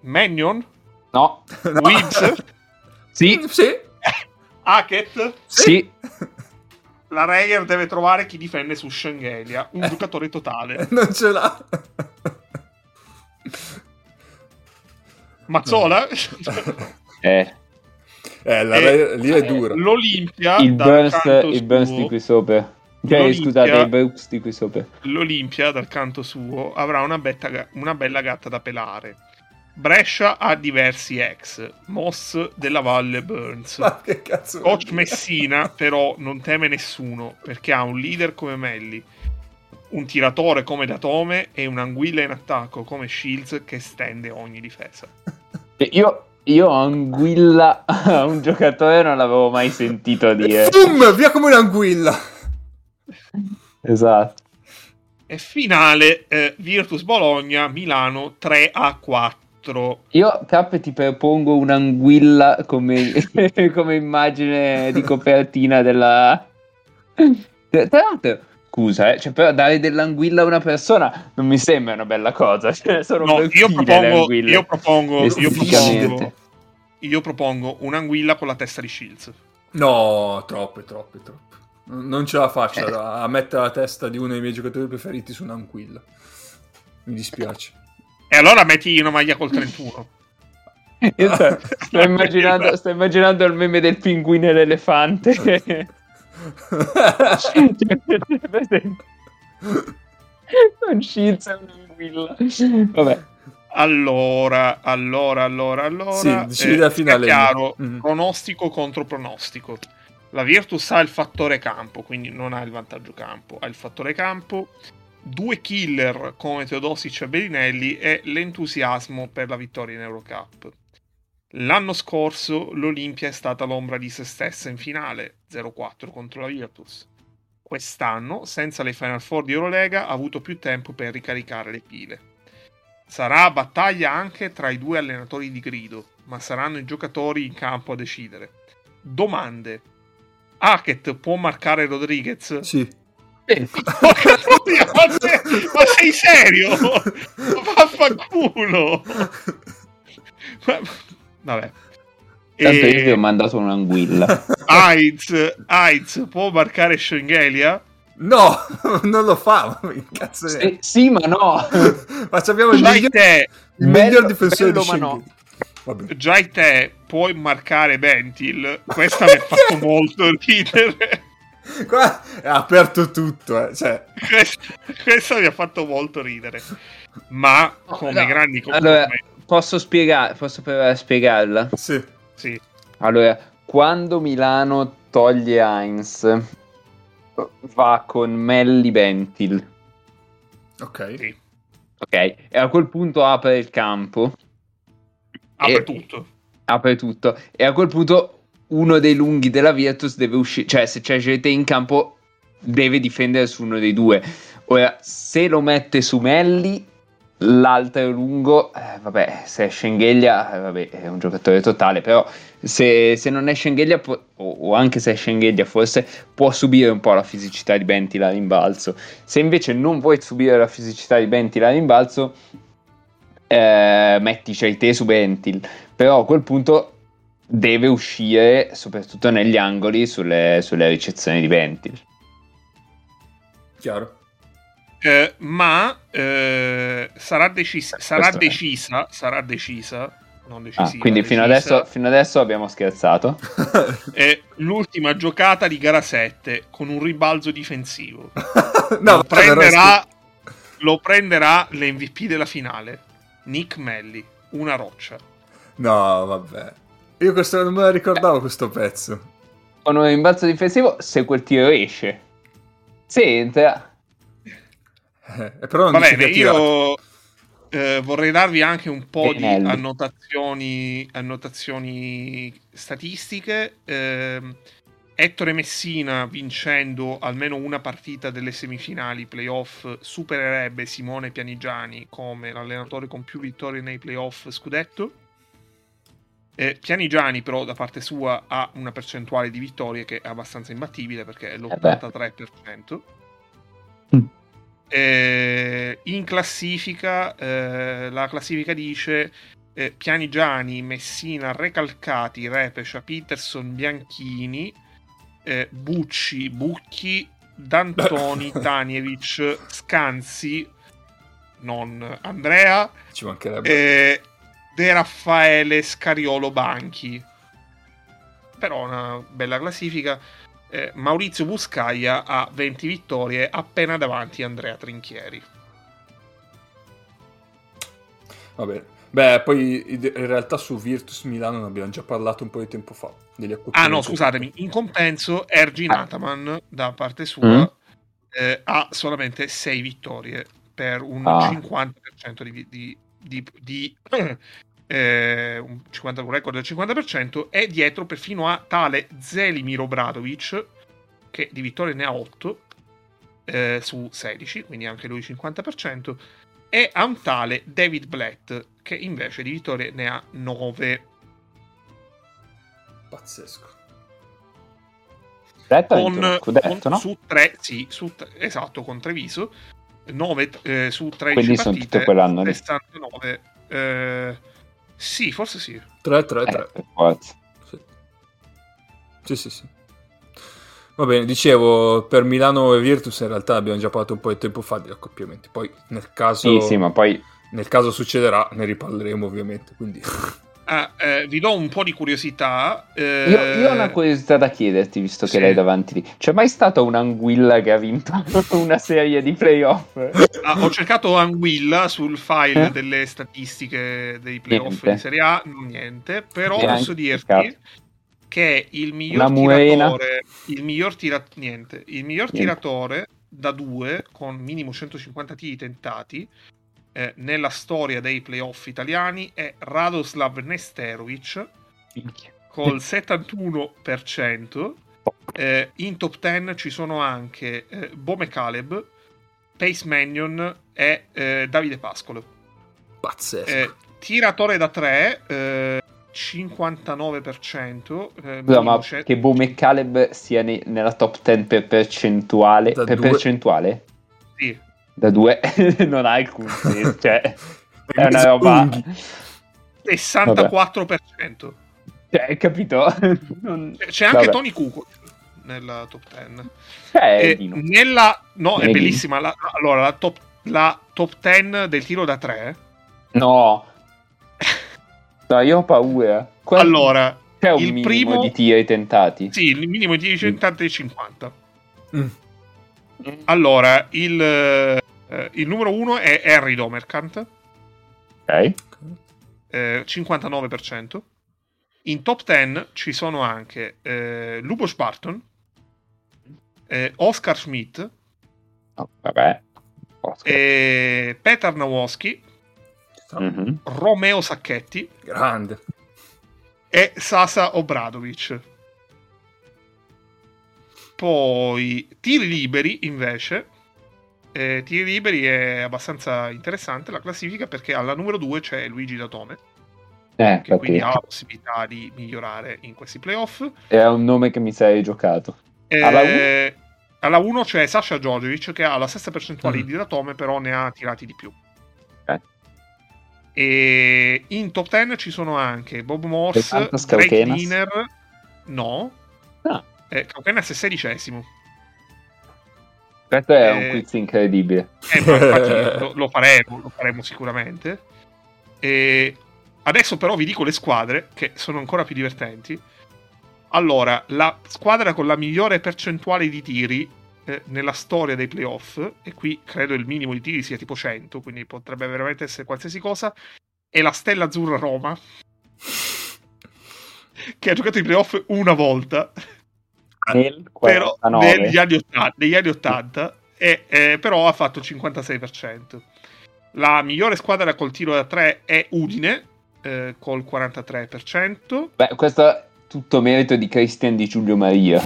Mannion? No. no. Weeds? sì. Sì. Hackett? Sì. La Reyer deve trovare chi difende su Shengelia, un eh. giocatore totale. Non ce l'ha. Mazzola? eh. Eh, la Reyer, lì è eh, dura. L'Olimpia il burst, il burst di qui sopra. Cioè, scusate, il burst di qui sopra. L'Olimpia, dal canto suo, avrà una, betta, una bella gatta da pelare Brescia ha diversi ex, Moss della Valle Burns. Ma che cazzo Coach Messina però non teme nessuno perché ha un leader come Melli, un tiratore come Datome e un'anguilla in attacco come Shields che stende ogni difesa. Io, io anguilla a un giocatore non l'avevo mai sentito dire. Boom! Via come un'anguilla! Esatto. E finale eh, Virtus Bologna Milano 3 a 4 mostro. Io, Cap, ti propongo un'anguilla come, come immagine di copertina della... Tra l'altro, scusa, eh, cioè, però dare dell'anguilla a una persona non mi sembra una bella cosa. Cioè, sono no, io propongo, io propongo, io propongo, io propongo un'anguilla con la testa di Shields. No, troppe, troppe, troppe. Non ce la faccio eh. a mettere la testa di uno dei miei giocatori preferiti su un'anguilla. Mi dispiace. E allora metti una maglia col 31. Io sto, sto, immaginando, sto immaginando il meme del pinguino e l'elefante. non Shields è un'anguilla. Vabbè. Allora, allora, allora, allora. Sì, eh, finale. È chiaro, mm-hmm. pronostico contro pronostico. La Virtus ha il fattore campo, quindi non ha il vantaggio campo, ha il fattore campo due killer come Teodosic e Bellinelli e l'entusiasmo per la vittoria in Eurocup. L'anno scorso l'Olimpia è stata l'ombra di se stessa in finale 0-4 contro la Virtus. Quest'anno, senza le Final Four di Eurolega, ha avuto più tempo per ricaricare le pile. Sarà battaglia anche tra i due allenatori di grido, ma saranno i giocatori in campo a decidere. Domande. Hackett può marcare Rodriguez? Sì. ma, sei, ma sei serio? Vaffanculo! Vabbè. Tanto e... io ti ho mandato un'anguilla. Aiz, Aiz può marcare Schengelia? No, non lo fa. Cazzo sì, sì, ma no. ma abbiamo il miglior, te, il bello, miglior difensore bello, di Schengelia. No. Già te puoi marcare Bentil. Questa mi ha fatto molto ridere. Qua è aperto tutto, eh. cioè... questo, questo, mi ha fatto molto ridere. Ma come no, grandi allora, posso spiegare, posso provare a spiegarla? Sì. sì. Allora, quando Milano toglie Heinz, va con Melli Bentil. Ok. Sì. Ok, e a quel punto apre il campo. Apre tutto. Apre tutto. E a quel punto uno dei lunghi della Virtus deve uscire, cioè se c'è gente in campo deve difendere su uno dei due. Ora, se lo mette su Melli, l'altro lungo, eh, vabbè, se è Schengelia, eh, vabbè, è un giocatore totale, però se, se non è Schengelia, o, o, anche se è Schengelia, forse può subire un po' la fisicità di Bentila rimbalzo. Se invece non vuoi subire la fisicità di Bentila rimbalzo, eh, metti c'hai te su Bentil, però a quel punto deve uscire soprattutto negli angoli sulle, sulle ricezioni di Bentil. Chiaro. Eh, ma eh, sarà, decis- sarà decisa, sarà decisa, non decisiva. Ah, quindi fino, adesso, fino adesso abbiamo scherzato. è l'ultima giocata di gara 7 con un ribalzo difensivo. no, lo, prenderà, lo prenderà l'MVP della finale, Nick Melli, una roccia. No, vabbè. Io questo, non me la ricordavo questo pezzo. Con un rimbalzo difensivo, se quel tiro esce, se entra... Eh, però non Va bene, io eh, vorrei darvi anche un po' Benelli. di annotazioni, annotazioni statistiche. Eh, Ettore Messina vincendo almeno una partita delle semifinali playoff supererebbe Simone Pianigiani come l'allenatore con più vittorie nei playoff scudetto. Eh, Pianigiani però da parte sua ha una percentuale di vittorie che è abbastanza imbattibile perché è l'83%. Mm. Eh, in classifica, eh, la classifica dice eh, Pianigiani, Messina, Recalcati, Repescia, Peterson, Bianchini, eh, Bucci, Bucchi, D'Antoni, Tanievic, Scanzi, non Andrea, Ci mancherebbe. eh, De Raffaele, Scariolo, Banchi. Però una bella classifica. Eh, Maurizio Buscaia ha 20 vittorie, appena davanti a Andrea Trinchieri. Va bene. Beh, poi in realtà su Virtus Milano ne abbiamo già parlato un po' di tempo fa. Degli Ah no, scusatemi, in compenso Ergin Ah. Ataman da parte sua Mm. eh, ha solamente 6 vittorie per un Ah. 50% di, di, di, di- eh, un 50, un record del 50% e dietro perfino a tale Zelimir Obradovic che di vittorie ne ha 8 eh, su 16, quindi anche lui 50% e a un tale David Blatt che invece di vittorie ne ha 9 Pazzesco. Ha con, scudetto, con- no? su tre, sì, su esatto, con Treviso, 9 eh, su 13 Quindi sono partite, tutte quell'anno lì. 69. eh, sì, forse sì. 3, 3, 3. Eh. Sì. sì, sì, sì. Va bene, dicevo, per Milano e Virtus in realtà abbiamo già parlato un po' di tempo fa degli accoppiamenti. Poi nel caso, Sì, sì, ma poi nel caso succederà, ne riparleremo ovviamente. Quindi... Ah, eh, vi do un po' di curiosità. eh, io, io ho una curiosità da chiederti, visto che sì. l'hai davanti lì. C'è mai stata un'anguilla che ha vinto una serie di playoff? ah, ho cercato Anguilla sul file Eh? delle statistiche dei playoff Niente. di Serie A, niente, però Neanche posso dirti peccato. che è il miglior tiratore, il miglior, tira- niente, il miglior Niente. tiratore da due con minimo 150 tiri tentati eh, nella storia dei playoff italiani è Radoslav Nesterovic col 71%. Eh, in top 10 ci sono anche eh, Bome Caleb, Pace Mannion e eh, Davide Pascolo. Pazzesco. Eh, tiratore da 3, eh, 59%. Eh, Scusa, ma ce- che Bome Caleb sia ne- nella top 10 per percentuale? Da per due- percentuale? sì. Da due non ha alcun senso. Cioè, è una roba. Unghi. 64%. Cioè, capito? Non... C'è anche Vabbè. Tony Kukoc nella top 10. Eh, E nella, no, è bellissima. La, allora, la top, la top 10 del tiro da 3. No. No, io ho paura. Qua Allora, c'è un il minimo primo- di tiri tentati. sì, il minimo di 180 e 50. Mm. Allora, il, eh, il numero 1 è Harry Domerkant, Ok. eh, 59%. In top 10 ci sono anche eh, Lubos Barton, eh, Oscar Schmidt, Oh, vabbè. Oscar. eh, Petar Nowosky, Mhm. Romeo Sacchetti Grande. e Sasa Obradovic. Poi tiri liberi invece. Eh, tiri liberi è abbastanza interessante la classifica perché alla numero 2 c'è Luigi Datome, Eh, che quindi ha la possibilità di migliorare in questi playoff. è un nome che mi sarei giocato. Eh, Alla alla 1 c'è Sasha Djordjevic che ha la stessa percentuale Mm. di Datome, però ne ha tirati di più. Ok. E in top 10 ci sono anche Bob Morse, Greg Diner. No. Ah. Eh, Cauquenas è sedicesimo. Questo è eh, un quiz incredibile. Eh, infatti, lo, lo, faremo, lo faremo sicuramente. E adesso però vi dico le squadre, che sono ancora più divertenti. Allora, la squadra con la migliore percentuale di tiri eh, nella storia dei playoff, e qui credo il minimo di tiri sia tipo 100, quindi potrebbe veramente essere qualsiasi cosa, è la Stella Azzurra Roma, che ha giocato i playoff una volta. Nel 49. Però, negli, anni 80, negli anni 80 e, eh, però ha fatto il 56%. La migliore squadra col tiro da 3 è Udine, eh, col 43%. Beh, questo è tutto merito di Christian di Giulio Maria.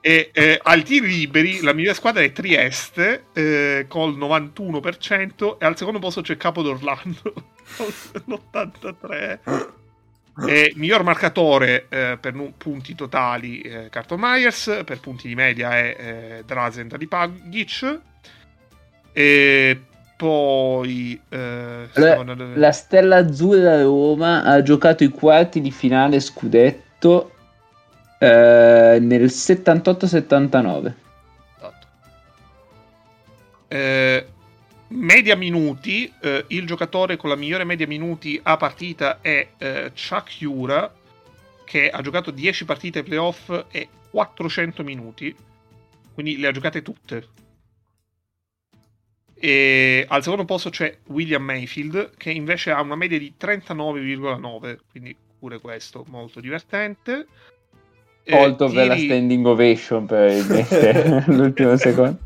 e eh, al tiri liberi la migliore squadra è Trieste eh, col 91% e al secondo posto c'è Capo d'Orlando con l'83%. E miglior marcatore eh, per nu- punti totali eh, Carton Myers, per punti di media è eh, Drazen da Pagic. E poi eh, la, la Stella Azzurra Roma ha giocato i quarti di finale scudetto eh, nel 78-79. Esatto. Eh, media minuti, eh, il giocatore con la migliore media minuti a partita è eh, Chuck Jura, che ha giocato 10 partite playoff e 400 minuti, quindi le ha giocate tutte. E al secondo posto c'è William Mayfield, che invece ha una media di 39,9, quindi pure questo molto divertente. Molto eh, tiri... la standing ovation per l'ultimo secondo.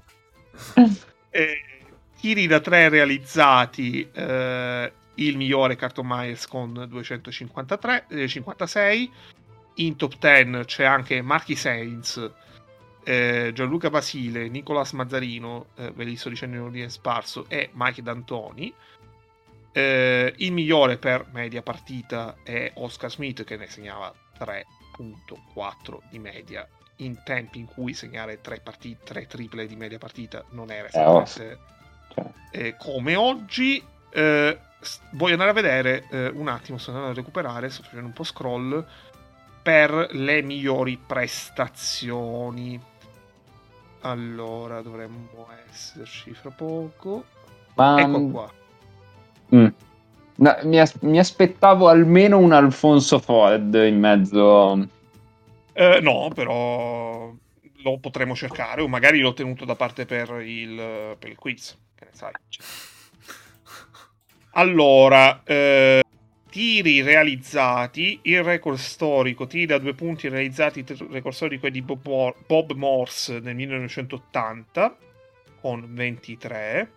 Eh, tiri da tre realizzati, eh, il migliore Carton Myers con 253, eh, 56. In top 10 c'è anche Marchi Sainz, eh, Gianluca Basile, Nicolas Mazzarino, eh, ve li sto dicendo in ordine sparso, e Mike D'Antoni. Eh, il migliore per media partita è Oscar Smith che ne segnava 3.4 di media in tempi in cui segnare 3, partite, 3 triple di media partita non era esattamente eh, come oggi eh, voglio andare a vedere eh, un attimo, sto andando a recuperare, sto facendo un po' scroll per le migliori prestazioni. Allora, dovremmo esserci fra poco. Ma... Ecco mm, qua. Mm. No, mi, as- mi, aspettavo almeno un Alfonso Ford in mezzo. Eh, no, però lo potremo cercare, o magari l'ho tenuto da parte per il, per il quiz sai. Allora, eh, tiri realizzati, il record storico, tiri da due punti realizzati, il record storico è di Bob Morse nel 1980 con 23.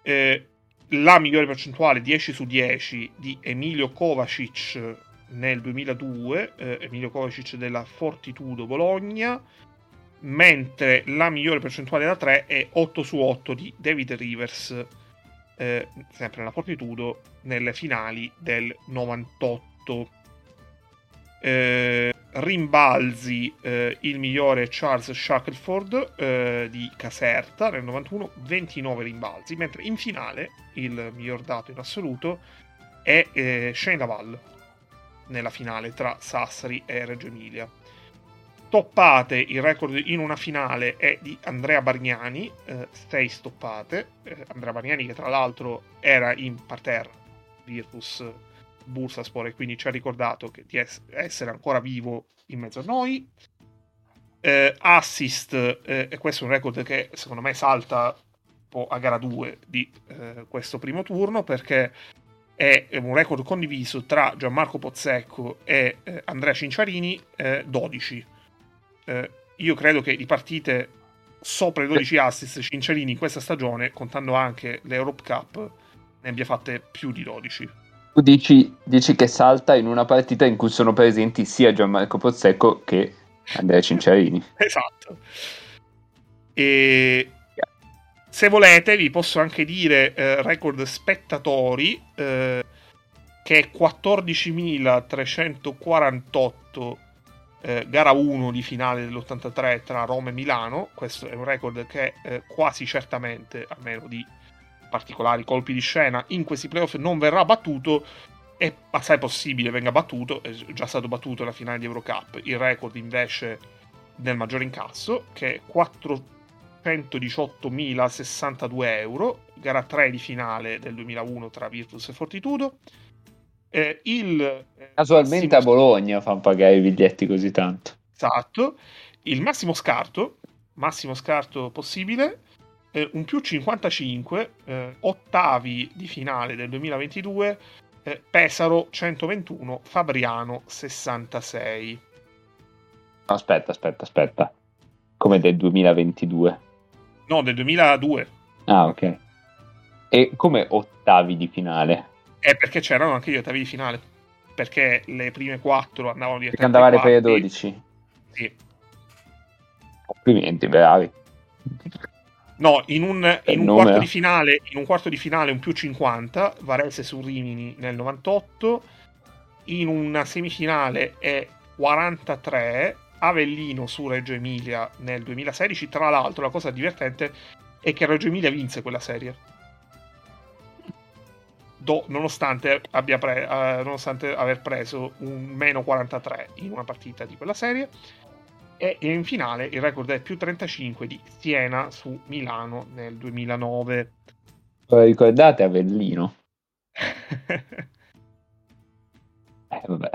Eh, la migliore percentuale 10 su 10 di Emilio Kovacic nel 2002, eh, Emilio Kovacic della Fortitudo Bologna mentre la migliore percentuale da 3 è 8 su 8 di David Rivers, eh, sempre nella Fortitudo, nelle finali del 98. Eh, rimbalzi eh, il migliore Charles Shackelford eh, di Caserta nel 91, 29 rimbalzi, mentre in finale il miglior dato in assoluto è eh, Shane Laval nella finale tra Sassari e Reggio Emilia stoppate, il record in una finale è di Andrea Bargnani, 6 eh, stoppate. Eh, Andrea Bargnani che tra l'altro era in parterre Virtus Bursaspor e quindi ci ha ricordato di es- essere ancora vivo in mezzo a noi. Eh, assist, eh, e questo è un record che secondo me salta un po' a gara 2 di eh, questo primo turno perché è un record condiviso tra Gianmarco Pozzecco e eh, Andrea Cinciarini, 12 eh, io credo che di partite sopra i 12 assist Cinciarini in questa stagione, contando anche l'Europe Cup, ne abbia fatte più di 12. Tu dici, dici, che salta in una partita in cui sono presenti sia Gianmarco Pozzecco che Andrea Cinciarini. esatto. E se volete vi posso anche dire eh, record spettatori eh, che è 14.348 eh, gara 1 di finale dell'83 tra Roma e Milano. Questo è un record che eh, quasi certamente, a meno di particolari colpi di scena in questi playoff non verrà battuto, è assai possibile venga battuto, è già stato battuto nella finale di Eurocup, il record invece del maggiore incasso, che è 418.062 euro, gara 3 di finale del 2001 tra Virtus e Fortitudo. Eh, il, eh, Casualmente a Bologna fanno pagare i biglietti così tanto. Esatto. Il massimo scarto, massimo scarto possibile, eh, un più 55, eh, ottavi di finale del 2022, eh, Pesaro 121, Fabriano 66. Aspetta, aspetta, aspetta. Come del 2022? No, del 2002. Ah, ok. E come ottavi di finale? Eh, perché c'erano anche gli ottavi di finale. Perché le prime quattro andavano direttamente Perché andava alle prime 12. Sì. Complimenti, bravi. No, in un, in un quarto di finale, in un quarto di finale un più 50, Varese su Rimini nel 98, in una semifinale è 43, Avellino su Reggio Emilia nel 2016. Tra l'altro, la cosa divertente è che Reggio Emilia vinse quella serie. Do, nonostante, pre, uh, nonostante aver preso un meno 43 in una partita di quella serie e in finale il record è più 35 di Siena su Milano nel 2009. Lo ricordate Avellino? eh, vabbè.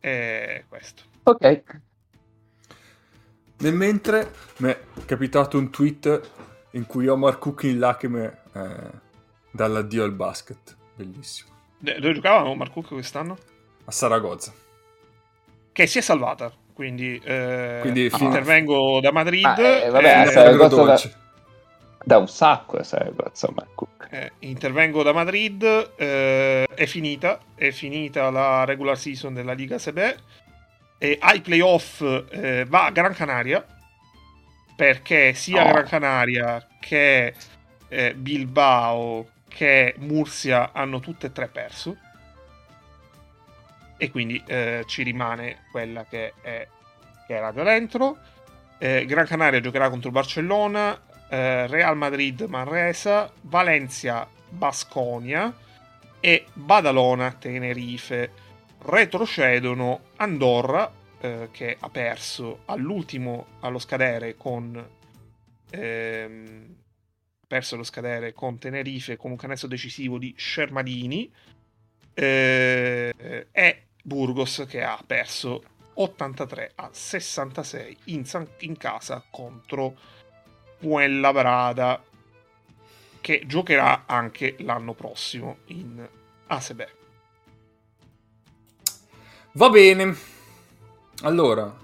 E questo. Ok. Nel mentre mi è capitato un tweet in cui Omar Cook in lacrime eh, dall'addio al basket. Bellissimo. Dove giocava Omar Cook quest'anno? A Saragozza. Che si è salvata quindi, eh, quindi ah, intervengo da Madrid. Ah, eh, vabbè, eh, Saragozza da, da, un sacco Saragozza, eh, intervengo da Madrid, eh, è finita, è finita la regular season della Liga Sebe e ai playoff eh, va a Gran Canaria perché sia oh. Gran Canaria che eh, Bilbao che Murcia hanno tutte e tre perso e quindi eh, ci rimane quella che, è, che era da dentro. Eh, Gran Canaria giocherà contro Barcellona, eh, Real Madrid Manresa, Valencia Basconia e Badalona Tenerife. Retrocedono Andorra eh, che ha perso all'ultimo allo scadere con ehm, perso lo scadere con Tenerife con un canestro decisivo di Scermadini eh, e Burgos che ha perso 83 a 66 in, in casa contro Fuenlabrada che giocherà anche l'anno prossimo in ASB. Va bene. Allora,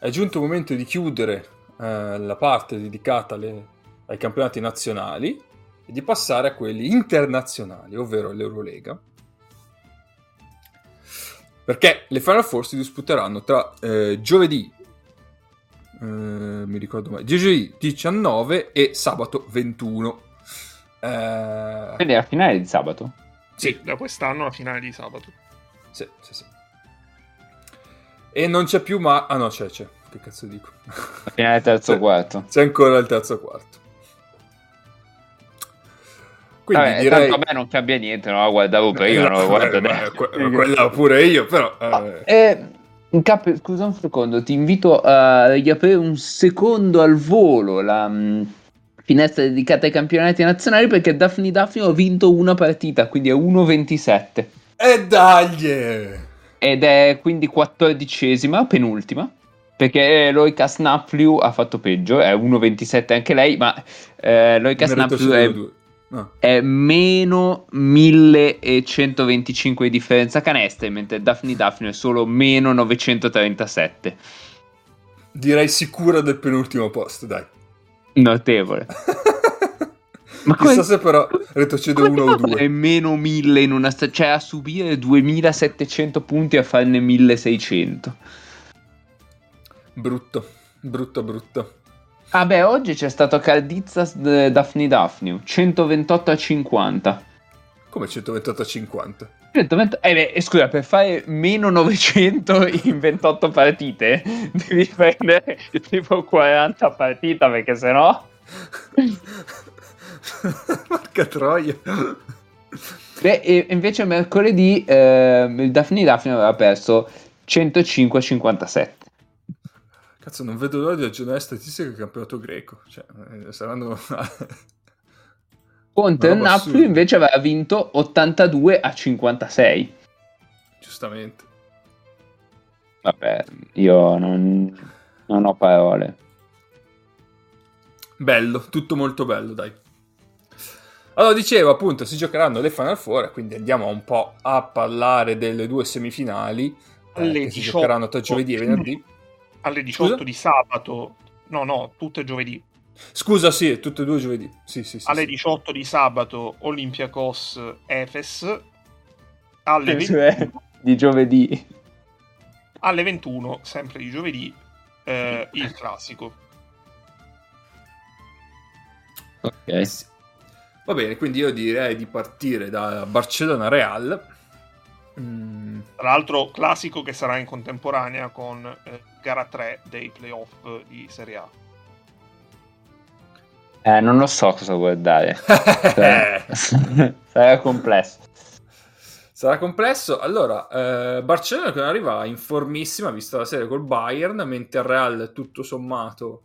è giunto il momento di chiudere eh, la parte dedicata alle, ai campionati nazionali e di passare a quelli internazionali, ovvero l'Eurolega perché le Final Four si disputeranno tra eh, giovedì, eh, mi ricordo mai, giovedì 19 e sabato 21. Eh... Quindi è la finale di sabato? Sì, da quest'anno la finale di sabato. Sì, sì, sì. E non c'è più ma... Ah no, c'è, c'è. Che cazzo dico? La finale del terzo quarto. C'è ancora il terzo quarto. Quindi Vabbè, direi... a me non cambia niente, la guardavo prima, non la guardo adesso. Quella pure io, però... Eh. Eh, Cap, scusa un secondo, ti invito a riaprire un secondo al volo la mh, mm, finestra dedicata ai campionati nazionali perché Daphne Daphne ha vinto una partita, quindi è 1-27. E dai! Ed è quindi quattordicesima, penultima perché Loica Snapflew ha fatto peggio, è 1.27 anche lei, ma eh, Loica Snapflew è, No. È meno 1125 di differenza canestri, mentre Daphne Daphne è solo meno 937. Direi sicura del penultimo posto, dai. Notevole. Ma Chissà come... se però retrocede uno o due. È meno 1000 in una stagione, cioè a subire 2700 punti a farne 1600. Brutto, brutto, brutto. Ah beh, oggi c'è stato Caldizza Daphne Daphne, 128 a 50. Come 128 a 50? 120... Eh beh, scusa, per fare meno 900 in 28 partite devi prendere tipo 40 partite perché sennò... Porca troia. Beh, e invece mercoledì eh, il Daphne Daphne aveva perso 105-57. Cazzo, non vedo l'ora di aggiornare statistiche del campionato greco. Cioè, eh, saranno... Conte il Napoli invece aveva vinto 82 a 56. Giustamente. Vabbè, io non, non ho parole. Bello, tutto molto bello, dai. Allora, dicevo appunto, si giocheranno le Final Four, quindi andiamo un po' a parlare delle due semifinali. Eh, 18, si giocheranno tra giovedì e venerdì. Alle 18 Scusa? di sabato. No, no, tutte giovedì. Scusa, sì, tutte e due giovedì. Sì, sì, sì, alle sì. 18 di sabato Olympiacos Efes. Alle 20... Cioè, di giovedì. Alle 21, sempre di giovedì, eh, il classico. Ok. Va bene, quindi io direi di partire da Barcellona Real. Mm. Tra l'altro, classico che sarà in contemporanea con eh, gara 3 dei playoff di Serie A. Eh, non lo so cosa guardare. Sarà complesso. Sarà complesso. Allora, eh, Barcellona che arriva in formissima, vista la serie col Bayern, mentre il Real tutto sommato,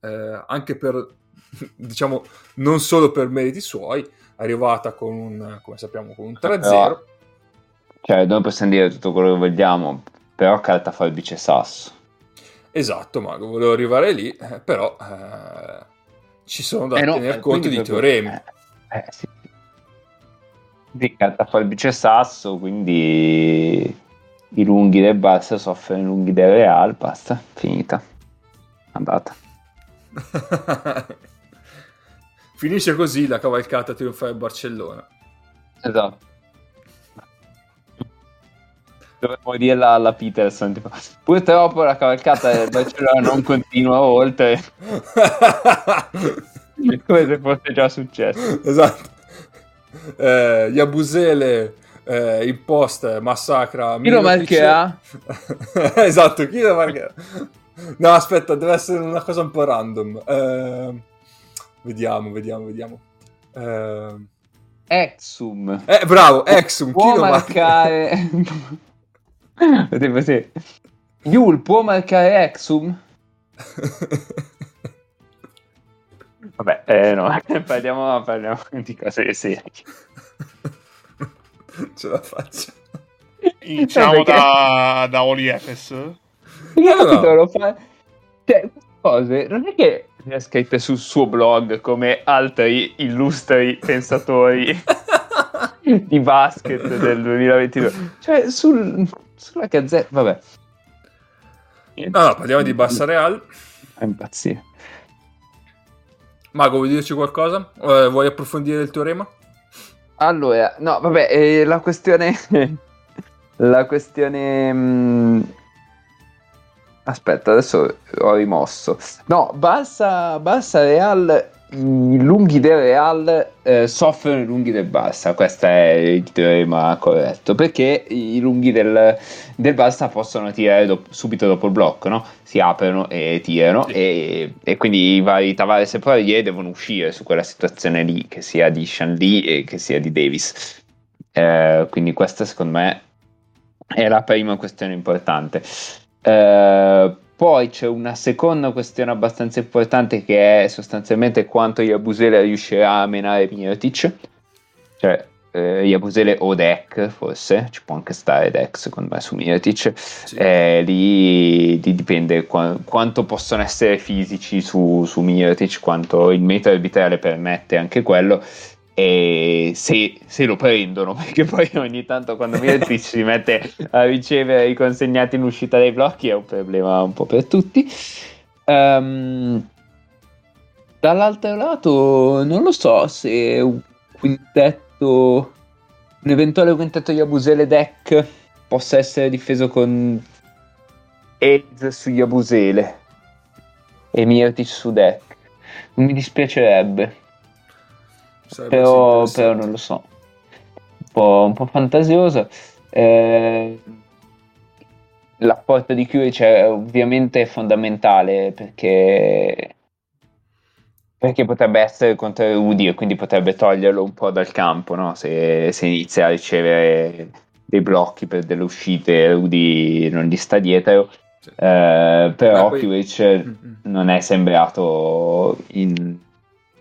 eh, anche per, diciamo, non solo per meriti suoi, è arrivata con un, come sappiamo, con un 3-0. Però, cioè, noi possiamo dire tutto quello che vogliamo, però carta forbice sasso. Esatto, Mago, volevo arrivare lì, eh, però eh, ci sono da eh no, tener conto di teoremi. Eh, eh, sì. Di carta forbice sasso, quindi i lunghi del Barça soffrono i lunghi del Real, basta, finita. Andata. Finisce così la cavalcata trionfale Barcellona. Esatto. Dovremmo dirla alla Peterson. Tipo, purtroppo la cavalcata del Barcellona non continua oltre. Come se fosse già successo. Esatto. Eh, Yabusele eh, in post massacra. Chi lo marcherà? esatto, chi lo marcherà? No, aspetta, deve essere una cosa un po' random. Eh, vediamo, vediamo, vediamo. Eh, Exum. Eh, bravo, Exum. Può chi marcare... tipo sì. Yul può marcare Exum? Vabbè, eh, no, parliamo, parliamo di cose serie. Ce la faccio. Iniziamo da, da Oli Efes. Io allora. lo fa... Cioè, cose non è che le ha scritte sul suo blog come altri illustri pensatori di basket del 2022. Cioè, sul, sulla gazzetta, vabbè. No, no, parliamo di Bassa Real. È impazzire. Mago, vuoi dirci qualcosa? Eh, vuoi approfondire il teorema? Allora, no, vabbè, eh, la questione... la questione... Mh... Mm, aspetta, adesso ho rimosso. No, Barça, Barça Real i lunghi del Real eh, soffrono i lunghi del Barça, questo è il teorema corretto, perché i lunghi del, del Barça possono tirare do- subito dopo il blocco, no? si aprono e tirano sì. e, e, quindi i vari Tavares e Poirier devono uscire su quella situazione lì, che sia di Shanley e che sia di Davis. Eh, quindi questa secondo me è la prima questione importante. Eh, poi c'è una seconda questione abbastanza importante che è sostanzialmente quanto Yabusele riuscirà a menare Mirotic. Cioè, eh, Yabusele o Deck, forse, ci può anche stare Deck secondo me su Mirotic. Sì. Eh, lì, lì, dipende qu- quanto possono essere fisici su, su Mirotic, quanto il metodo arbitrale permette anche quello e se, se, lo prendono perché poi ogni tanto quando Miretic si mette a ricevere i consegnati in uscita dai blocchi è un problema un po' per tutti. Um, dall'altro lato non lo so se un quintetto un eventuale quintetto Yabusele deck possa essere difeso con Aids su Yabusele e Miretic su deck. Non mi dispiacerebbe però, però, non lo so. Un po', un po fantasioso. Eh, l'apporto di Curry cioè, ovviamente è fondamentale perché Perché potrebbe essere contro Rudy e quindi potrebbe toglierlo un po' dal campo, no? Se, se inizia a ricevere dei blocchi per delle uscite Rudy non gli sta dietro. Sì. Eh, però poi... Kiewicz mm-hmm. non è sembrato in...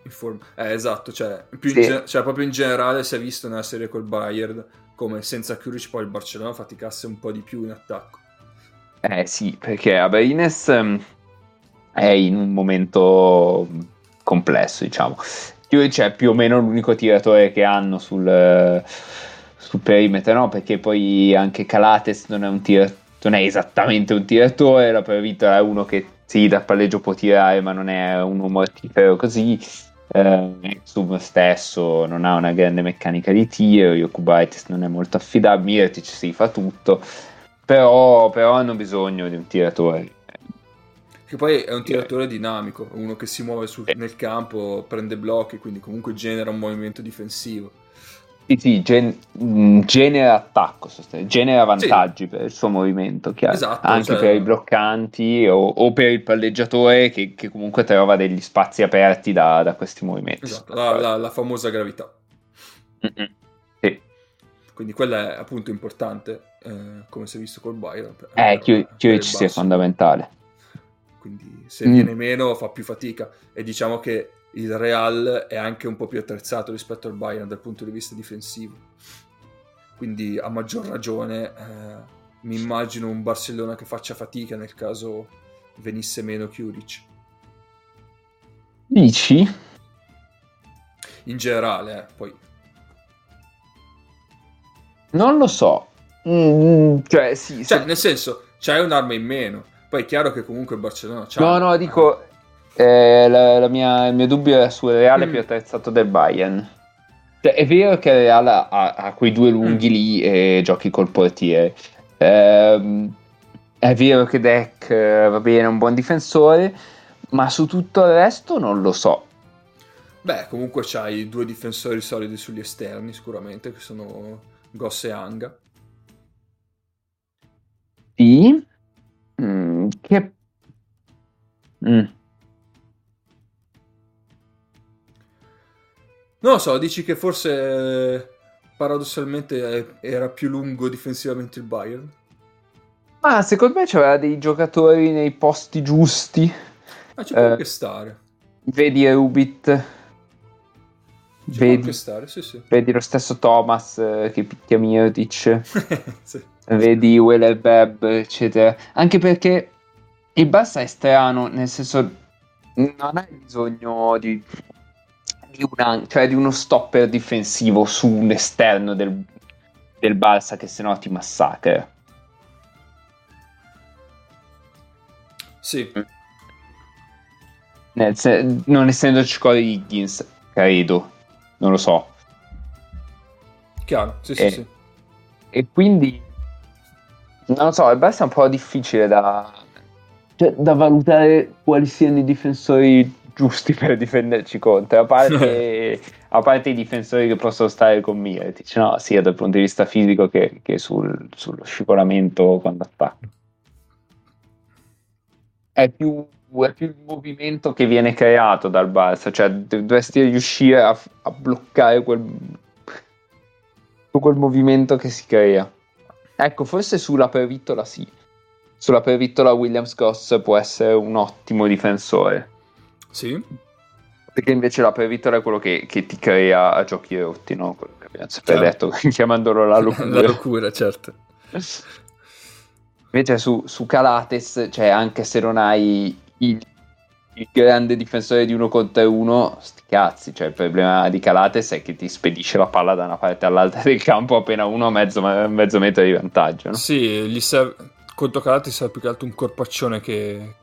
in forma. Eh, esatto, cioè, sì. ge- cioè, proprio in generale si è visto nella serie col Bayern come senza Kiewicz poi il Barcellona faticasse un po' di più in attacco. Eh sì, perché Abrines um, è in un momento complesso, diciamo. Kiewicz è più o meno l'unico tiratore che hanno sul, sul perimetro, no? Perché poi anche Calates non è un tiratore non è esattamente un tiratore, la Previta è uno che sì, da palleggio può tirare, ma non è uno mortifero così. Eh, Sub stesso non ha una grande meccanica di tiro, Yokubaitis non è molto affidabile, Mirtic si fa tutto, però, però hanno bisogno di un tiratore. Che poi è un tiratore dinamico, uno che si muove sul, nel campo, prende blocchi, quindi comunque genera un movimento difensivo. Sì, sì, gen- mm, genera attacco, genera vantaggi sì. per il suo movimento, chiaro. Esatto, anche cioè... per i bloccanti o, o per il palleggiatore che, che, comunque trova degli spazi aperti da, da questi movimenti. Esatto, la, la, la famosa gravità. Sì. Quindi quella è appunto importante, eh, come si è visto col Byron. Eh, Chiuic sia fondamentale quindi se mm. viene meno fa più fatica e diciamo che il Real è anche un po' più attrezzato rispetto al Bayern dal punto di vista difensivo. Quindi a maggior ragione eh, mi immagino un Barcellona che faccia fatica nel caso venisse meno Chiuric dici? in generale eh, poi. Non lo so. Mm, cioè sì cioè se... nel senso c'hai un'arma in meno. Poi è chiaro che comunque il Barcellona c'ha... No, no, dico, eh, la, la mia, il mio dubbio è sul Reale mm. più attrezzato del Bayern. Cioè, è vero che il Reale ha, ha quei due lunghi mm. lì e giochi col portiere. Eh, è vero che Deck eh, va bene, è un buon difensore, ma su tutto il resto non lo so. Beh, comunque c'hai due difensori solidi sugli esterni, sicuramente, che sono Goss e Anga. Sì, Mm, che... Mm. Non lo so, dici che forse paradossalmente era più lungo difensivamente il Bayern? Ma secondo me c'aveva dei giocatori nei posti giusti. Ma ci può eh, anche stare. Vedi Rubit. Ci vedi, stare, sì, sì. vedi lo stesso Thomas eh, che picchia Mirtic. sì vedi Weller Web, eccetera. Anche perché il Barça è strano, nel senso non hai bisogno di, di, una, cioè di uno stopper difensivo su un esterno del, del Barça che sennò ti massacra. Sì. Nel, non essendoci Corey Higgins, credo, non lo so. Chiaro, sì, sì, e, sì. E quindi non lo so, il Barça è un po' difficile da, cioè, da valutare quali siano i difensori giusti per difenderci contro, a parte, a parte i difensori che possono stare con Miretic, no? sia dal punto di vista fisico che, che sul, sullo scivolamento quando attacca. È più, è più, il movimento che viene creato dal Barça, cioè dovresti riuscire a, a bloccare quel, quel movimento che si crea. Ecco, forse sulla pervittola sì. Sulla pervittola Williams Goss può essere un ottimo difensore. Sì. Perché invece la pervittola è quello che, che ti crea a giochi rotti, no? Quello che abbiamo sempre certo. detto, chiamandolo la locura. la locura, certo. Invece su, su Calates, cioè anche se non hai il il grande difensore di uno contro uno, sti cazzi, cioè il problema di Calates è che ti spedisce la palla da una parte all'altra del campo appena uno a mezzo, mezzo metro di vantaggio. No? Sì, gli serve, contro Calates serve più che altro un corpaccione che,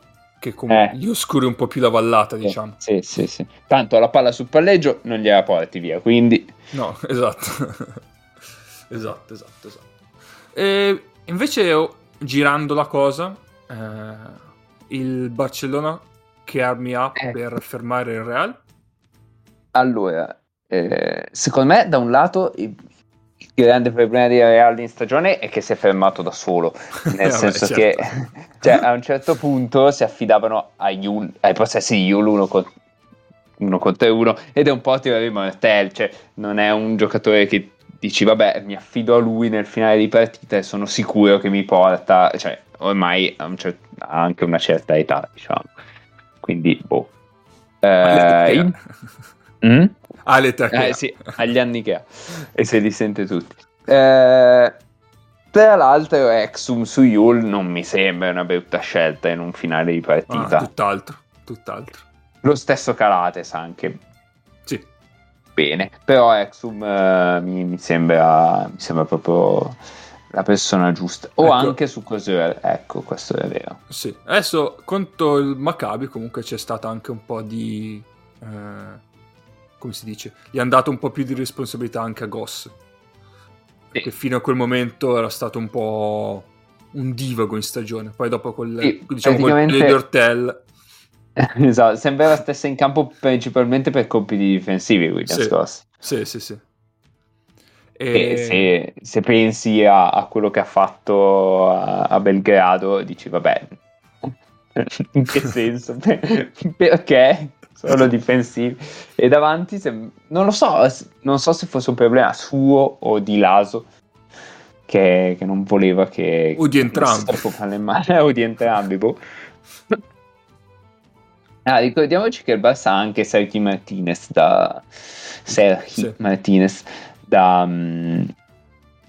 che com- eh. gli oscuri un po' più la vallata, diciamo. Sì, sì, sì. Tanto la palla sul palleggio non gliela porti via, quindi... No, esatto. esatto, esatto, esatto. E invece, girando la cosa, eh, il Barcellona che armi ha eh. per fermare il Real? Allora, eh, secondo me da un lato grande problema di Real in stagione è che si è fermato da solo, nel senso certo. che cioè, a un certo punto si affidavano Yul, ai processi di Yul uno con, uno contro uno ed è un po' tirare mortel, cioè non è un giocatore che dici vabbè mi affido a lui nel finale di partita e sono sicuro che mi porta, cioè ormai ha, un cer- ha anche una certa età diciamo, quindi boh. Eh, in... mm? L'età che Eh, sì, agli anni che ha e se li sente tutti. Eh, tra l'altro, Exum su Yul non mi sembra una brutta scelta in un finale di Ah, partita. tutt'altro, tutt'altro. Lo stesso Calates anche Sì, bene, però Exum eh, mi, mi sembra, mi sembra proprio la persona giusta. O Ecco. anche su Coseur, ecco, questo è vero. sì. Adesso, contro il Maccabi, comunque c'è stata anche un po' di... eh, come si dice? Gli hanno dato un po' più di responsabilità anche a Goss. Che fino a quel momento era stato un po' un divago in stagione. Poi dopo col, Sì, diciamo, col praticamente- di Ortel... esatto, sembrava stesse in campo principalmente per compiti difensivi Williams Sì. Goss. Sì, sì, sì. E E... se, se pensi a, a quello che ha fatto a, a Belgrado, dici vabbè, in che senso? Perché sono difensivi? E davanti, se- non lo so, non so se fosse un problema suo o di Laso, che, che non voleva che... O di entrambi. mano, o di entrambi, boh. Ah, ricordiamoci che il Barça ha anche Sergi Martinez da Sergi Sì. Martinez da, mm,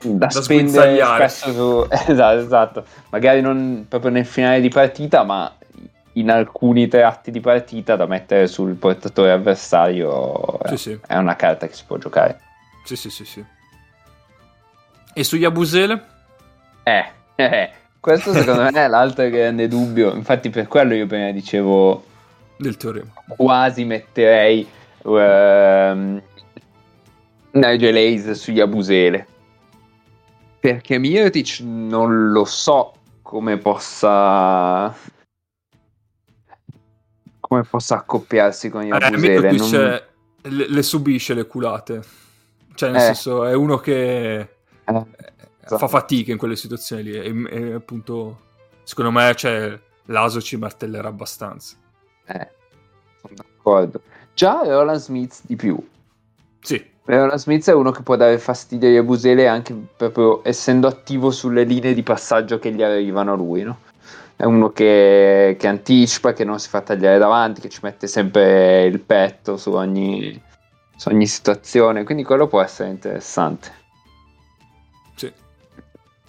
da, Da spendere spesso su esatto, esatto, magari non proprio nel finale di partita, ma in alcuni tratti di partita da mettere sul portatore avversario Sì, eh, sì. è una carta che si può giocare. Sì, sì, sì, sì. E sugli Abusele? Eh, eh, questo secondo me è l'altro grande dubbio, infatti per quello io prima dicevo Del teorema. quasi metterei ehm, Nigel Hayes sugli Abusele perché Mirotic non lo so come possa come possa accoppiarsi con gli Eh, non- le, le subisce le culate. Cioè, nel Eh. senso, è uno che eh, Esatto. fa fatica in quelle situazioni lì. E, e appunto, secondo me, cioè, l'Aso ci martellerà abbastanza. eh, sono d'accordo già Roland Smith di più Sì, Roland Smith è uno che può dare fastidio agli Abusele anche proprio essendo attivo sulle linee di passaggio che gli arrivano a lui, no? È uno che, che anticipa, che non si fa tagliare davanti, che ci mette sempre il petto su ogni, su ogni situazione, quindi quello può essere interessante. sì.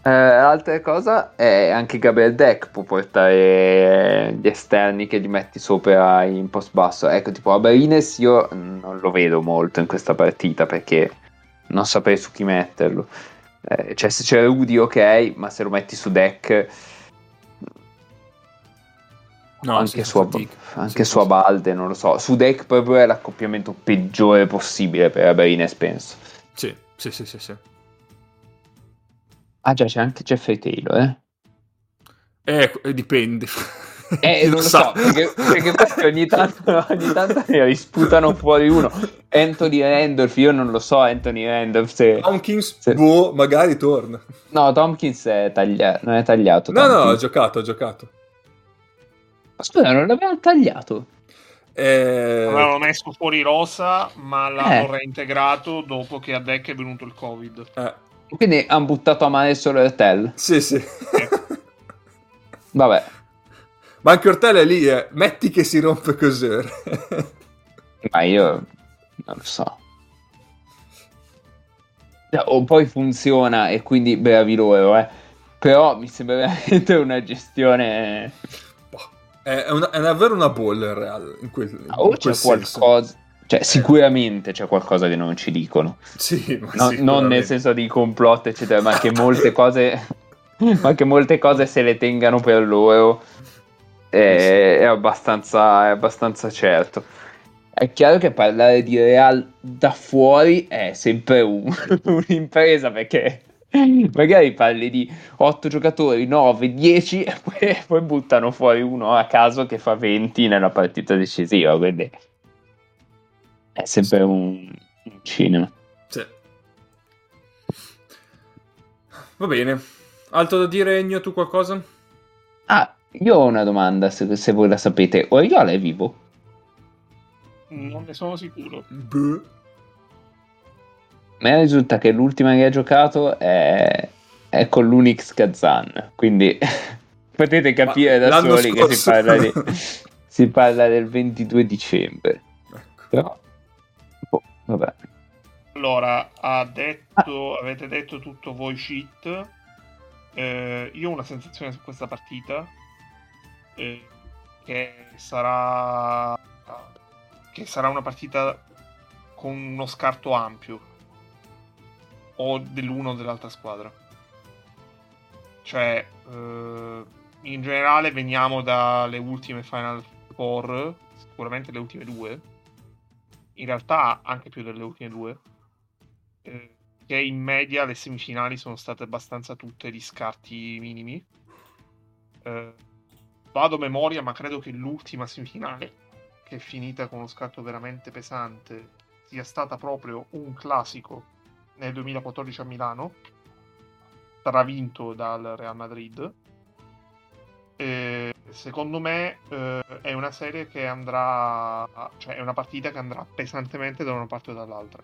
Eh, altra cosa è anche Gabriel Deck può portare gli esterni che gli metti sopra in post basso. Ecco, tipo Aberines io non lo vedo molto in questa partita perché non saprei su chi metterlo. Eh, cioè, se c'è Rudy, ok, ma se lo metti su Deck, No, anche, su, fatica. anche su. Abalde, non lo so. Su Deck proprio è l'accoppiamento peggiore possibile per Aberines, penso. Sì, sì, sì, sì, sì. Ah, già, c'è anche Jeffrey Taylor, eh. Eh, eh, dipende. Eh, non lo so, perché, perché questi ogni tanto, ogni tanto ne risputano fuori uno. Anthony Randolph, io non lo so, Anthony Randolph se... Tompkins, Sì. boh, magari torna. No, Tompkins è tagliato, non è tagliato. No, no, ho Tompkins. giocato, ho giocato. Scusa, non l'avevano tagliato? Eh, L'avevano messo fuori rosa, ma l'hanno Eh. reintegrato dopo che a Deck è venuto il Covid. eh, Quindi hanno buttato a mare solo Ertel. sì, sì. Vabbè, Ma anche Ortella è lì, eh. metti che si rompe così. ma io non lo so. Cioè, O poi funziona e quindi bravi loro, eh. Però mi sembra veramente una gestione... È, una- è davvero una bolla in real. In quel, in O quel c'è senso. qualcosa... Cioè, sicuramente c'è qualcosa che non ci dicono. Sì, ma No- non nel senso di complotto, eccetera, ma che molte cose, ma che molte cose se le tengano per loro è, è abbastanza, è abbastanza certo. È chiaro che parlare di Real da fuori è sempre un- un'impresa perché magari parli di 8 giocatori, 9, 10 e poi, poi buttano fuori uno a caso che fa 20 nella partita decisiva, quindi è sempre un, un cinema. Sì. Va bene. Altro da dire, Ennio, tu qualcosa? Ah, io ho una domanda, se, se voi la sapete. Oriola è vivo? Non ne sono sicuro. Beh. A me risulta che l'ultima che ha giocato è, è con l'Unix Kazan, quindi potete capire Ma da soli che si scorso- parla, di- si parla del 22 dicembre. Ecco. Però, boh, vabbè. Allora, ha detto, avete detto tutto voi cheat. Eh, io ho una sensazione su questa partita eh, che sarà che sarà una partita con uno scarto ampio o dell'uno o dell'altra squadra. Cioè, eh, in generale veniamo dalle ultime Final Four, sicuramente le ultime due, in realtà anche più delle ultime due, eh, che in media le semifinali sono state abbastanza tutte di scarti minimi. Eh, vado a memoria, ma credo che l'ultima semifinale, che è finita con uno scarto veramente pesante, sia stata proprio un classico nel 2014 a Milano, stravinto dal Real Madrid. E secondo me eh, è una serie che andrà, cioè è una partita che andrà pesantemente da una parte o dall'altra.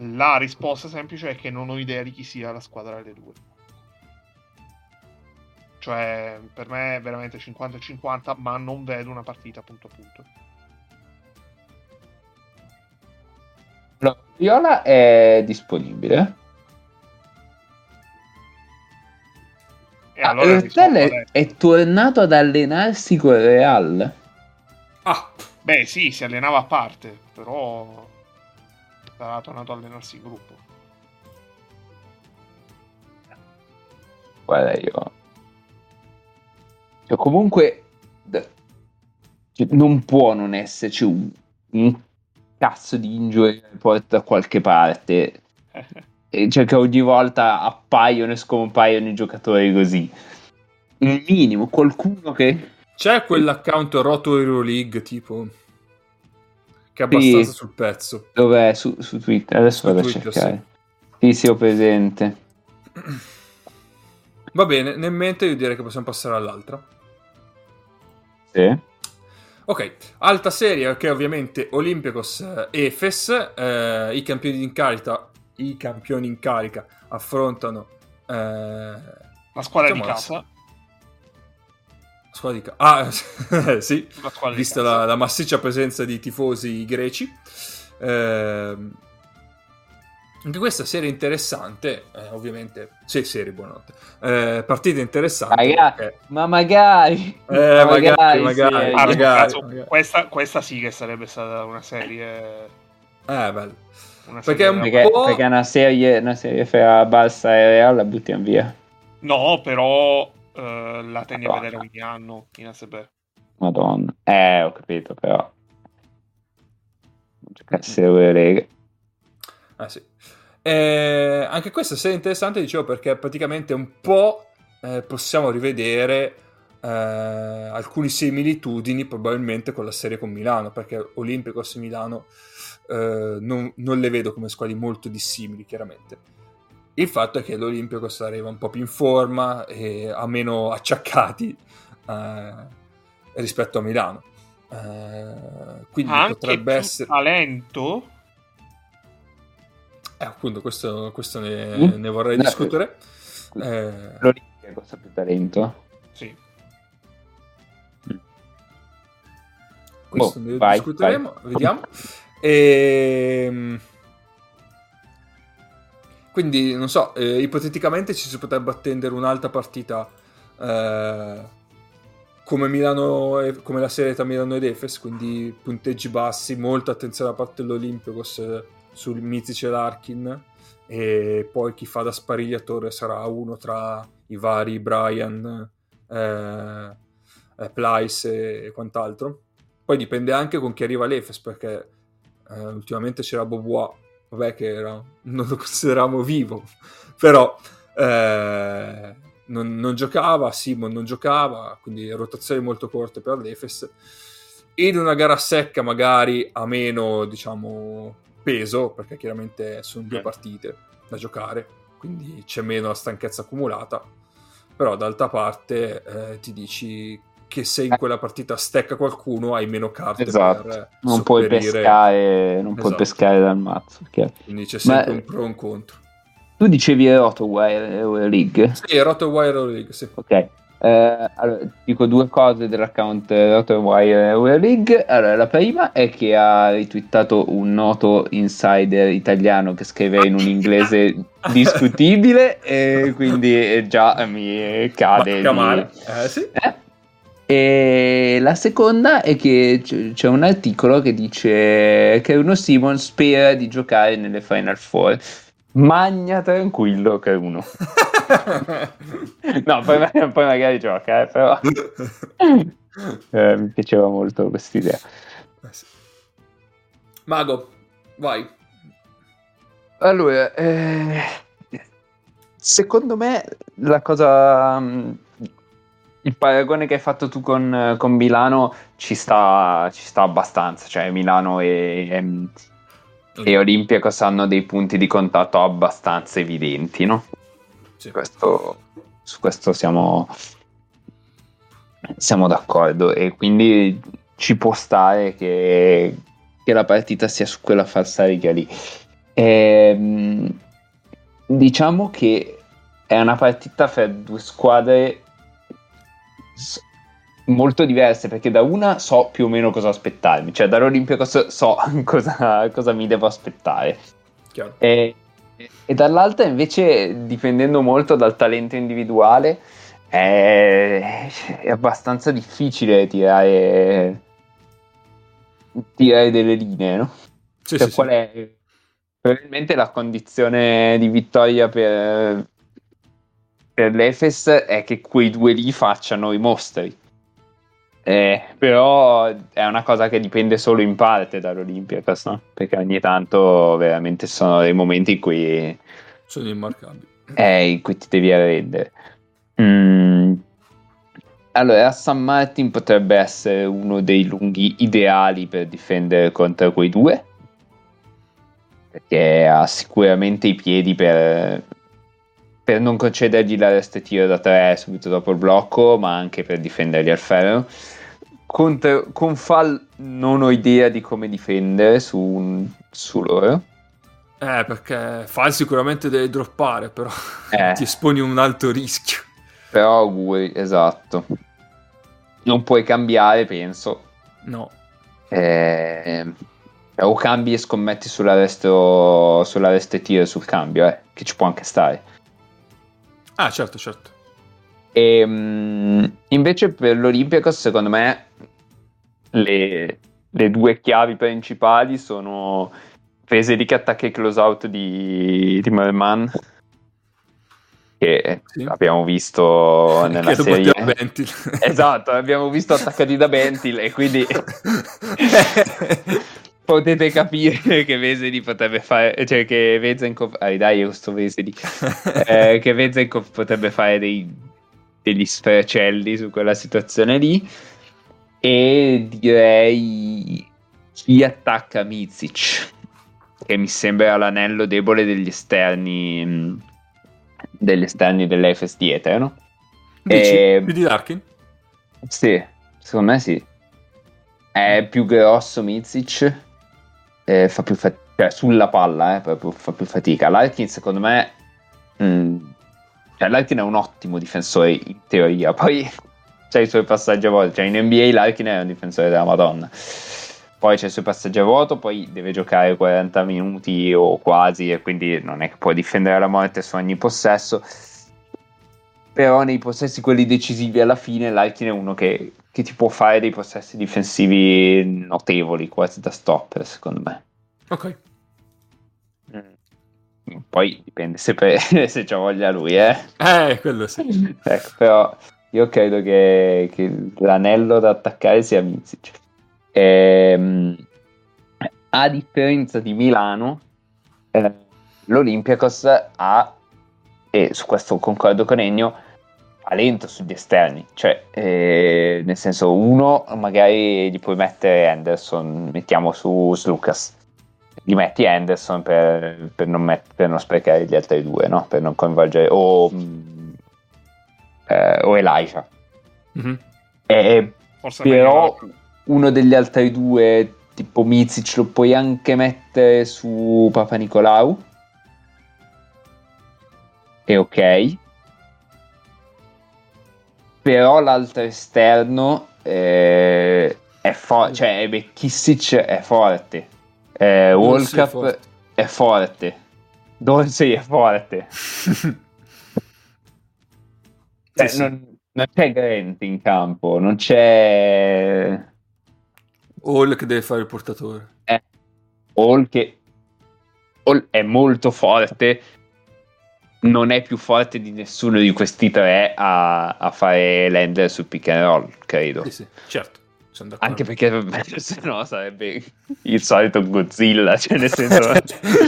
La risposta semplice è che non ho idea di chi sia la squadra delle due. Cioè, per me è veramente 50 e 50, ma non vedo una partita punto a punto. Allora, Viola è disponibile. E Ah, allora eh, è, è tornato ad allenarsi con Real. Ah, Beh, sì, si allenava a parte, però sarà tornato a allenarsi in gruppo. Guarda, io. Cioè, comunque. non può non esserci un, un cazzo di injury report da qualche parte. E cioè, che ogni volta appaiono e scompaiono i giocatori così. Un minimo, qualcuno che. c'è quell'account Roto Hero League tipo che è abbastanza sul pezzo. Dov'è? Su, su Twitter? Adesso Su vado a Twitter, cercare. Sì, sì, ho presente. Va bene, nel mente io direi che possiamo passare all'altra. Sì. Ok, alta serie che è ovviamente Olympiacos eh, Efes, eh, i campioni in carica, i campioni in carica affrontano eh, La squadra di la- casa. squadra di ca- ah, sì, La vista casa. la, la massiccia presenza di tifosi greci. Ehm, anche questa serie interessante, eh, ovviamente, sì, serie, buonanotte. Eh, partita interessante. Raga, perché- ma magari. Eh, ma magari, sì. magari. Ah, magari, magari. Questa, questa sì che sarebbe stata una serie. Eh, bello. Una Perché serie un Perché, po'- perché una serie, una serie fra Barça e Real la buttiamo via. No, però eh, la tendi a vedere ogni anno in ASB. Madonna. Eh, ho capito, però. Giocassero le leghe. Ah, sì. Eh, anche questa serie interessante, dicevo, perché praticamente un po' eh, possiamo rivedere eh, alcune similitudini probabilmente con la serie con Milano, perché Olympicos e Milano eh, non, non le vedo come squadre molto dissimili, chiaramente. Il fatto è che l'Olympicos arriva un po' più in forma e ha meno acciaccati eh, rispetto a Milano. Eh, quindi anche potrebbe essere... talento. Eh, appunto, questo, questo ne, Mm. ne vorrei No, discutere. Eh, L'Olimpia costa più talento. Sì. questo Boh, ne vai, discuteremo, vai. vediamo. Ehm, quindi, non so, eh, ipoteticamente ci si potrebbe attendere un'altra partita eh, come, Milano, e- come la serie tra Milano ed Efes, quindi punteggi bassi, molta attenzione da parte dell'Olympiacos eh, sul Mizic e Larkin e poi chi fa da sparigliatore sarà uno tra i vari Brian, eh, eh, Plyce e quant'altro. Poi dipende anche con chi arriva l'Efes, perché eh, ultimamente c'era Bobois, vabbè che era, non lo consideravamo vivo, però eh, non, non giocava, Simon non giocava, quindi rotazioni molto corte per l'Efes. In una gara secca magari ha meno, diciamo, peso, perché chiaramente sono due Eh. partite da giocare, quindi c'è meno la stanchezza accumulata, però d'altra parte eh, ti dici che se in quella partita stecca qualcuno hai meno carte esatto. per non puoi pescare non esatto. puoi pescare dal mazzo chiaro. quindi c'è sempre Ma... un pro e un contro tu dicevi Rotowire League? Sì, Rotowire League, sì. Ok. Eh, allora, dico due cose dell'account Rotowire League. Allora, la prima è che ha ritwittato un noto insider italiano che scrive in un inglese discutibile e quindi già mi cade. Di... Eh, sì. Eh? E la seconda è che c'è un articolo che dice che uno Simon spera di giocare nelle Final Four magna tranquillo che uno. no, poi, poi, magari gioca, eh, però eh, mi piaceva molto quest'idea. Eh Mago, vai. Allora, eh, secondo me la cosa... Mm, il paragone che hai fatto tu con, con Milano ci sta, ci sta abbastanza, cioè Milano e, e e Olympiacos hanno dei punti di contatto abbastanza evidenti, no? Sì. Questo, su questo siamo, siamo d'accordo e quindi ci può stare che, che la partita sia su quella falsariga lì. E, ehm, diciamo che è una partita fra due squadre molto diverse perché da una so più o meno cosa aspettarmi, cioè dall'Olympiacos so cosa, cosa mi devo aspettare. E, e, dall'altra invece dipendendo molto dal talento individuale è, è abbastanza difficile tirare, tirare delle linee, no? Sì, cioè, sì, qual sì. è probabilmente la condizione di vittoria per, per l'Efes è che quei due lì facciano i mostri eh, però è una cosa che dipende solo in parte dall'Olympiacos, no? Perché ogni tanto veramente sono dei momenti in cui... Sono immarcabili. Eh, in cui ti devi arrendere. Mm. Allora, San Martin potrebbe essere uno dei lunghi ideali per difendere contro quei due. Perché ha sicuramente i piedi per, per non concedergli l'arresto tiro da tre subito dopo il blocco, ma anche per difendergli al ferro con, con Fall non ho idea di come difendere su, su loro. Eh, perché Fall sicuramente deve droppare, però eh. ti esponi un alto rischio. Però auguri, esatto. Non puoi cambiare, penso. No. Eh, o cambi e scommetti sull'arresto, sull'arresto e tiro sul cambio, eh, che ci può anche stare. Ah, certo, certo. E, um, invece per l'Olympiacos, secondo me, le, le due chiavi principali sono Veseli che attacca e close out di, di Merman che sì. abbiamo visto nella che serie. esatto abbiamo visto attaccati da Bentil e quindi potete capire che Veseli potrebbe fare cioè che Vezenkov ah dai questo Veseli eh, che Vezenkov potrebbe fare dei, degli sfracelli su quella situazione lì e direi chi attacca Mizic che mi sembra l'anello debole degli esterni mm, degli esterni dell'Efes dietro no? Dici, e... più di Larkin? sì, secondo me sì è più grosso Mizic eh, fa più fatica cioè sulla palla eh, fa più fatica Larkin secondo me mh, mm, cioè Larkin è un ottimo difensore in teoria poi c'è i suoi passaggi a vuoto. Cioè, in NBA Larkin è un difensore della Madonna. Poi c'è i suoi passaggi a vuoto, poi deve giocare 40 minuti o quasi, e quindi non è che può difendere la morte su ogni possesso. Però nei possessi quelli decisivi alla fine, Larkin è uno che, che ti può fare dei possessi difensivi notevoli, quasi da stopper, secondo me. Ok. Mm. Poi dipende se, per, se c'ha voglia lui, eh. Eh, quello sì. ecco, però io credo che, che l'anello da attaccare sia Mizic. Ehm, a differenza di Milano, eh, l'Olympiacos ha, e su questo concordo con Ennio, talento sugli esterni. Cioè, eh, nel senso, uno magari gli puoi mettere Anderson, mettiamo su, Lucas. Gli metti Anderson per, per, non met- per, non sprecare gli altri due, no? Per non coinvolgere... O, eh, o Elijah. Mm-hmm. Eh, però uno degli altri due, tipo Mizic, lo puoi anche mettere su Papa Nicolau. È ok. Però l'altro esterno eh, è forte, cioè Kissic è forte. Eh, World Cup è forte. È forte. Dorsey è forte. cioè, sì, non, non, c'è Grant in campo, non c'è... Hall che deve fare il portatore. Eh, Hall che Hall è molto forte, non è più forte di nessuno di questi tre a, a fare l'ender sul pick and roll, credo. Sì, sì, certo. Anche perché se no sarebbe il solito Godzilla, cioè nel senso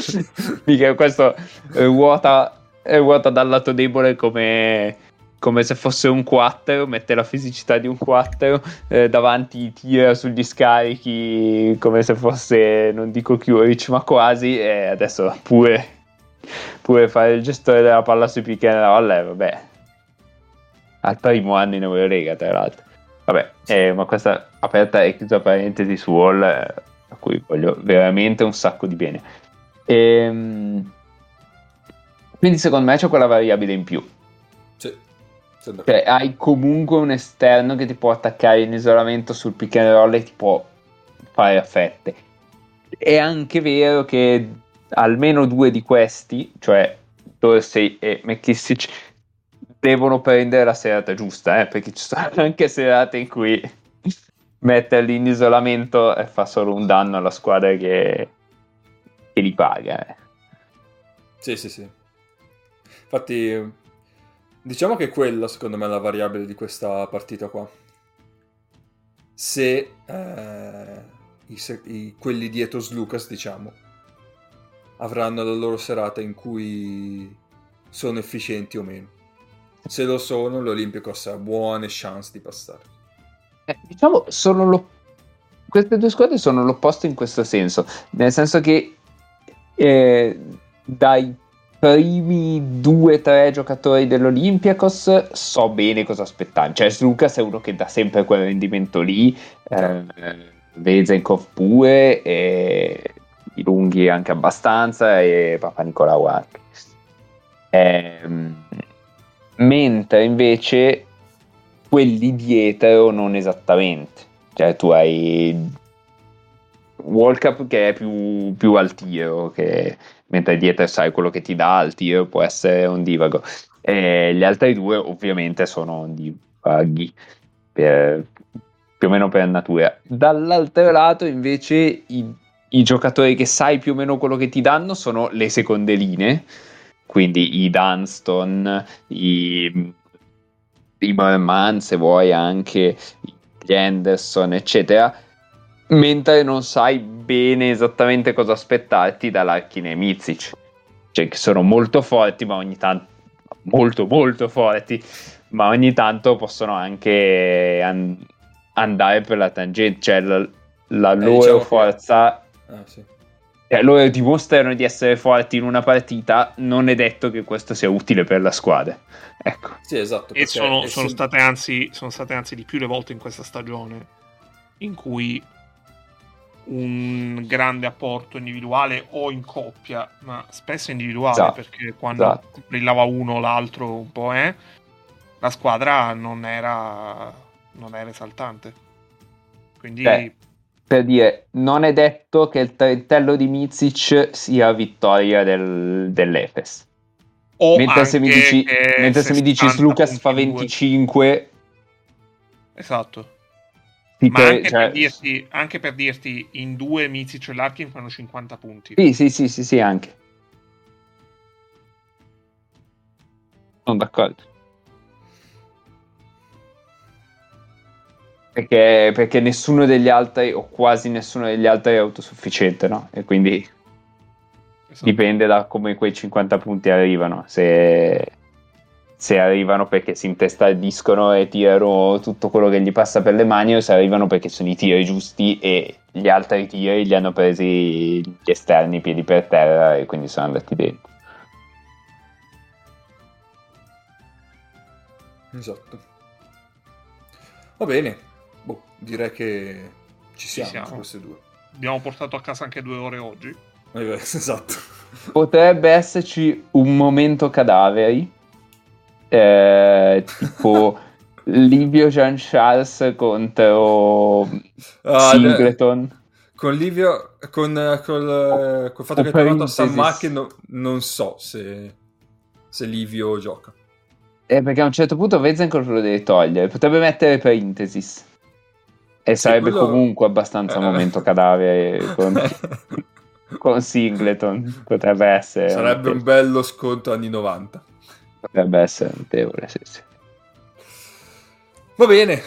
mica questo ruota, ruota dal lato debole come, come se fosse un 4, mette la fisicità di un 4, eh, davanti tira sugli scarichi come se fosse, non dico Curich, ma quasi, e adesso pure, pure fare il gestore della palla sui pick and roll, eh, vabbè, al primo anno in Eurolega tra l'altro. Vabbè, eh, ma questa aperta e chiusa parentesi su Wall, eh, a cui voglio veramente un sacco di bene. Ehm, quindi secondo me c'è quella variabile in più. Cioè, hai comunque un esterno che ti può attaccare in isolamento sul pick and roll e ti può fare a fette. È anche vero che almeno due di questi, cioè Dorsey e McKissick, devono prendere la serata giusta, eh, perché ci sono anche serate in cui metterli in isolamento e fa solo un danno alla squadra che, che li paga. Eh. Sì, sì, sì. Infatti, diciamo che quella secondo me è la variabile di questa partita qua. Se eh, i, i, quelli dietro Slucas, diciamo, avranno la loro serata in cui sono efficienti o meno. Se lo sono, l'Olympiacos ha buone chance di passare. Eh, diciamo, sono lo... queste due squadre sono l'opposto in questo senso, nel senso che eh, dai primi due o tre giocatori dell'Olympiacos so bene cosa aspettare. Cioè, Lucas è uno che dà sempre quel rendimento lì, eh, Vezenkov pure, e i lunghi anche abbastanza, e Papa Nicolau anche. Eh, mentre invece quelli dietro non esattamente. Cioè tu hai World Cup che è più, più al tiro, che, mentre dietro sai quello che ti dà al tiro può essere un divago. E gli altri due ovviamente sono divaghi, per, più o meno per natura. Dall'altro lato invece i, i giocatori che sai più o meno quello che ti danno sono le seconde linee quindi i Dunston, i, i Merman, se vuoi anche gli Anderson, eccetera, mentre non sai bene esattamente cosa aspettarti da Larkin e Mizic, cioè che sono molto forti, ma ogni tanto molto molto forti, ma ogni tanto possono anche an- andare per la tangente, cioè la, la eh, loro diciamo forza che... ah, sì cioè, loro dimostrano di essere forti in una partita, non è detto che questo sia utile per la squadra. Ecco. Sì, esatto. E sono, sono, state anzi, sono state anzi di più le volte in questa stagione in cui un grande apporto individuale o in coppia, ma spesso individuale, esatto, perché quando esatto. brillava uno l'altro un po' è, eh, la squadra non era, non era esaltante. Quindi... Beh per dire, non è detto che il trentello di Mizic sia vittoria del, dell'Efes. O mentre se mi dici, mentre se mi dici Lucas fa 25... Esatto. Ma anche, cioè... per dirti, anche, per dirti, in due Mizic e Larkin fanno 50 punti. Sì, sì, sì, sì, sì anche. Sono d'accordo. Perché, perché, nessuno degli altri, o quasi nessuno degli altri, è autosufficiente, no? E quindi esatto. dipende da come quei 50 punti arrivano. Se, se arrivano perché si intestardiscono e tirano tutto quello che gli passa per le mani, o se arrivano perché sono i tiri giusti e gli altri tiri li hanno presi gli esterni piedi per terra e quindi sono andati dentro. Esatto. Va bene, boh, direi che ci siamo, Ci siamo. queste due. Abbiamo portato a casa anche due ore oggi. Eh, Esatto. Potrebbe esserci un momento cadaveri, eh, tipo Livio Jean Charles contro Ah, Singleton. Con Livio, con, eh, col, eh, col fatto o che è tornato a San. Marche, no- non so se, se Livio gioca. Eh, perché a un certo punto Vezenkov lo deve togliere, potrebbe mettere parenthesis. E sarebbe quello- comunque abbastanza Eh. momento cadavere con, con Singleton. Potrebbe essere. Sarebbe un bello sconto anni 90. Potrebbe essere notevole, sì, sì. Va bene,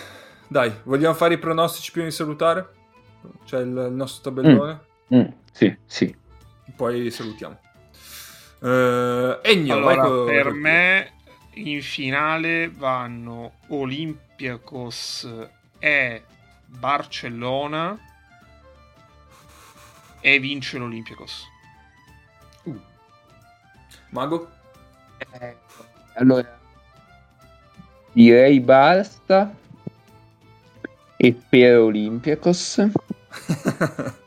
dai, vogliamo fare i pronostici prima di salutare? C'è il, il nostro tabellone, Mm, sì, sì. poi salutiamo. Eh, Ennio, vai Allora, con- per me in finale vanno Olympiacos e Barcellona e vince l'Olympiacos. Uh. Mago? Allora, direi basta. E per Olympiacos.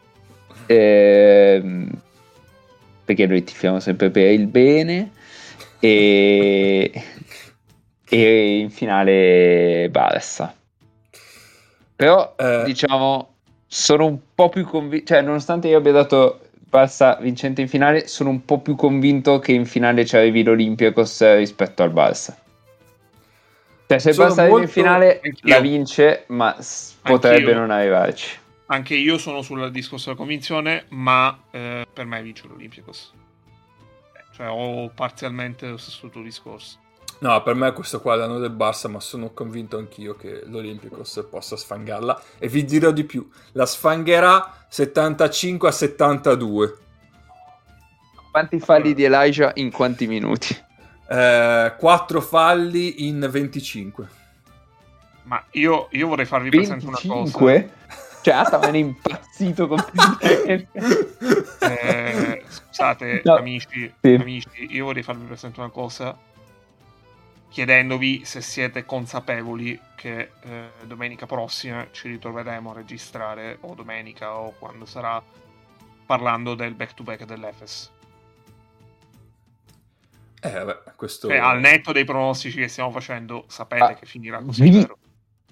Ehm, perché noi tifiamo sempre per il bene. E, e in finale Barça. Però, Eh. diciamo, sono un po' più convinto. Cioè, nonostante io abbia dato Barça vincente in finale, sono un po' più convinto che in finale ci arrivi l'Olympiacos rispetto al Barça. Cioè, se il Sono Barça arriva in molto- finale Anch'io. la vince, ma potrebbe Anch'io. non arrivarci. Anche io sono sul discorso della convinzione, ma eh, per me vince l'Olympiacos. Cioè, ho parzialmente lo stesso tuo discorso. No, per me questo qua è l'anno del Barça, ma sono convinto anch'io che l'Olimpicos possa sfangarla. E vi dirò di più, la sfangherà 75 a 72. Quanti falli di Elijah in quanti minuti? Eh, 4 falli in 25. Ma io, io vorrei farvi presente una cosa. 25? Cioè, Ata me ne è impazzito completamente. Eh, scusate, No. amici, Sì. amici, io vorrei farvi presente una cosa, chiedendovi se siete consapevoli che eh, domenica prossima ci ritroveremo a registrare, o domenica o quando sarà, parlando del back-to-back dell'Efes. Eh, vabbè, questo... Cioè, al netto dei pronostici che stiamo facendo, sapete Ah, che finirà così, vi-?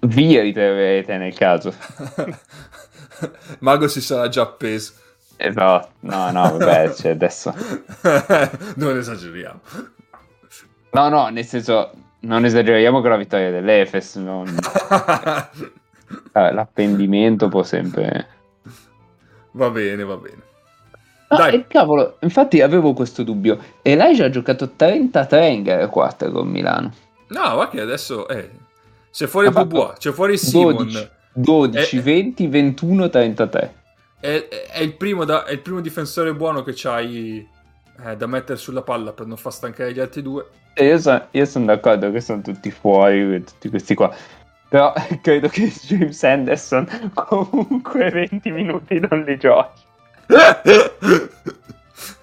Vi ritroverete nel caso. Mago si sarà già appeso. Esatto. No, no, vabbè, cioè, adesso... non esageriamo. No, no, nel senso, non esageriamo con la vittoria dell'Efes. non- L'appendimento può sempre... va bene, va bene. Ah, Dai. e cavolo, infatti avevo questo dubbio. Elijah ha giocato 33 in gara 4 con Milano. No, va che adesso... Eh, c'è fuori Bobois, c'è fuori Simon. 12, 12 Eh. 20, 21, 33. È, è il primo da- è il primo difensore buono che c'hai eh, da mettere sulla palla per non far stancare gli altri due. Io, so- io sono d'accordo che sono tutti fuori, tutti questi qua. Però credo che James Anderson comunque 20 minuti non li giochi.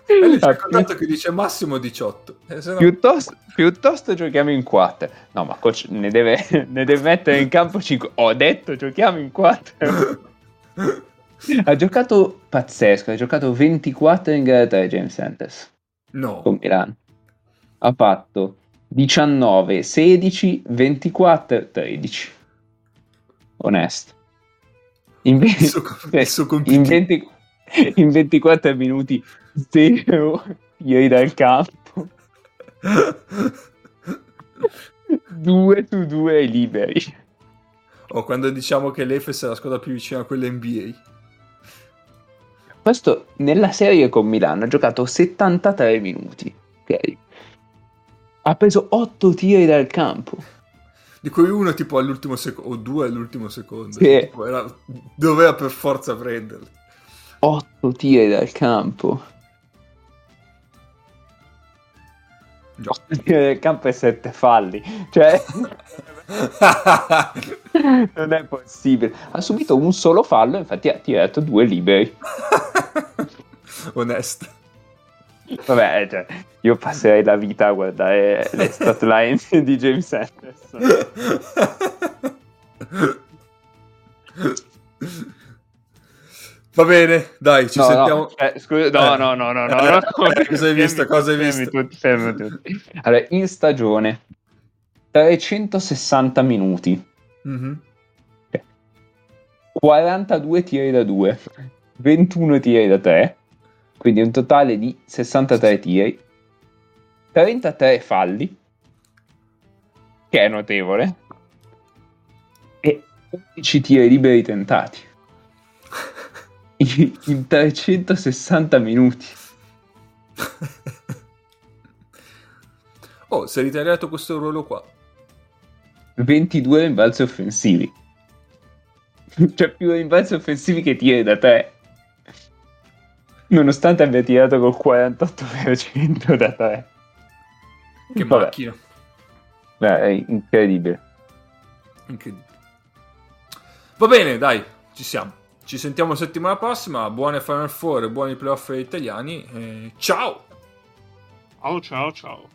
E lì c'è il contratto che dice massimo 18. Eh, no- Piuttosto, piuttosto giochiamo in 4. No, ma coach ne deve, ne deve mettere in campo 5. Ho detto giochiamo in 4. Ha giocato pazzesco, ha giocato 24 in gara 3 James Anderson No. con Milano. Ha fatto 19, 16, 24, 13. Onesto. In, ve- Il suo, il suo in, compito. 20 in 24 minuti 0 tiri dal campo 2 su 2 liberi O quando diciamo che l'Efes è la squadra più vicina a quella NBA. Questo nella serie con Milano ha giocato 73 minuti ok ha preso 8 tiri dal campo Di cui uno tipo all'ultimo secondo, o due all'ultimo secondo. Sì. Tipo, era- doveva per forza prenderli. 8 tiri dal campo Già. 8 tiri dal campo e 7 falli cioè non è possibile ha subito un solo fallo infatti ha tirato due liberi Onesto. Vabbè, cioè, io passerei la vita a guardare le stat line di James Anderson. Va bene, dai, ci No, no, sentiamo. eh, scusa, no, Eh. no, no, no, no, no, no. Cosa hai visto? Cosa hai Fermi visto? tutti, fermi tutti. Allora, in stagione 360 minuti, Mhm. 42 tiri da 2, 21 tiri da 3, quindi un totale di 63 tiri, 33 falli, che è notevole, e 11 tiri liberi tentati. In in 360 minuti. Oh, si è ritirato questo ruolo qua. 22 rimbalzi offensivi. Cioè più rimbalzi offensivi che tiri da 3. Nonostante abbia tirato col 48% da 3. Che Vabbè. macchina. Beh, è incredibile. Incredibile. Va bene, dai, ci siamo. Ci sentiamo settimana prossima. Buone Final Four, buoni playoff italiani. ciao! Ciao ciao ciao.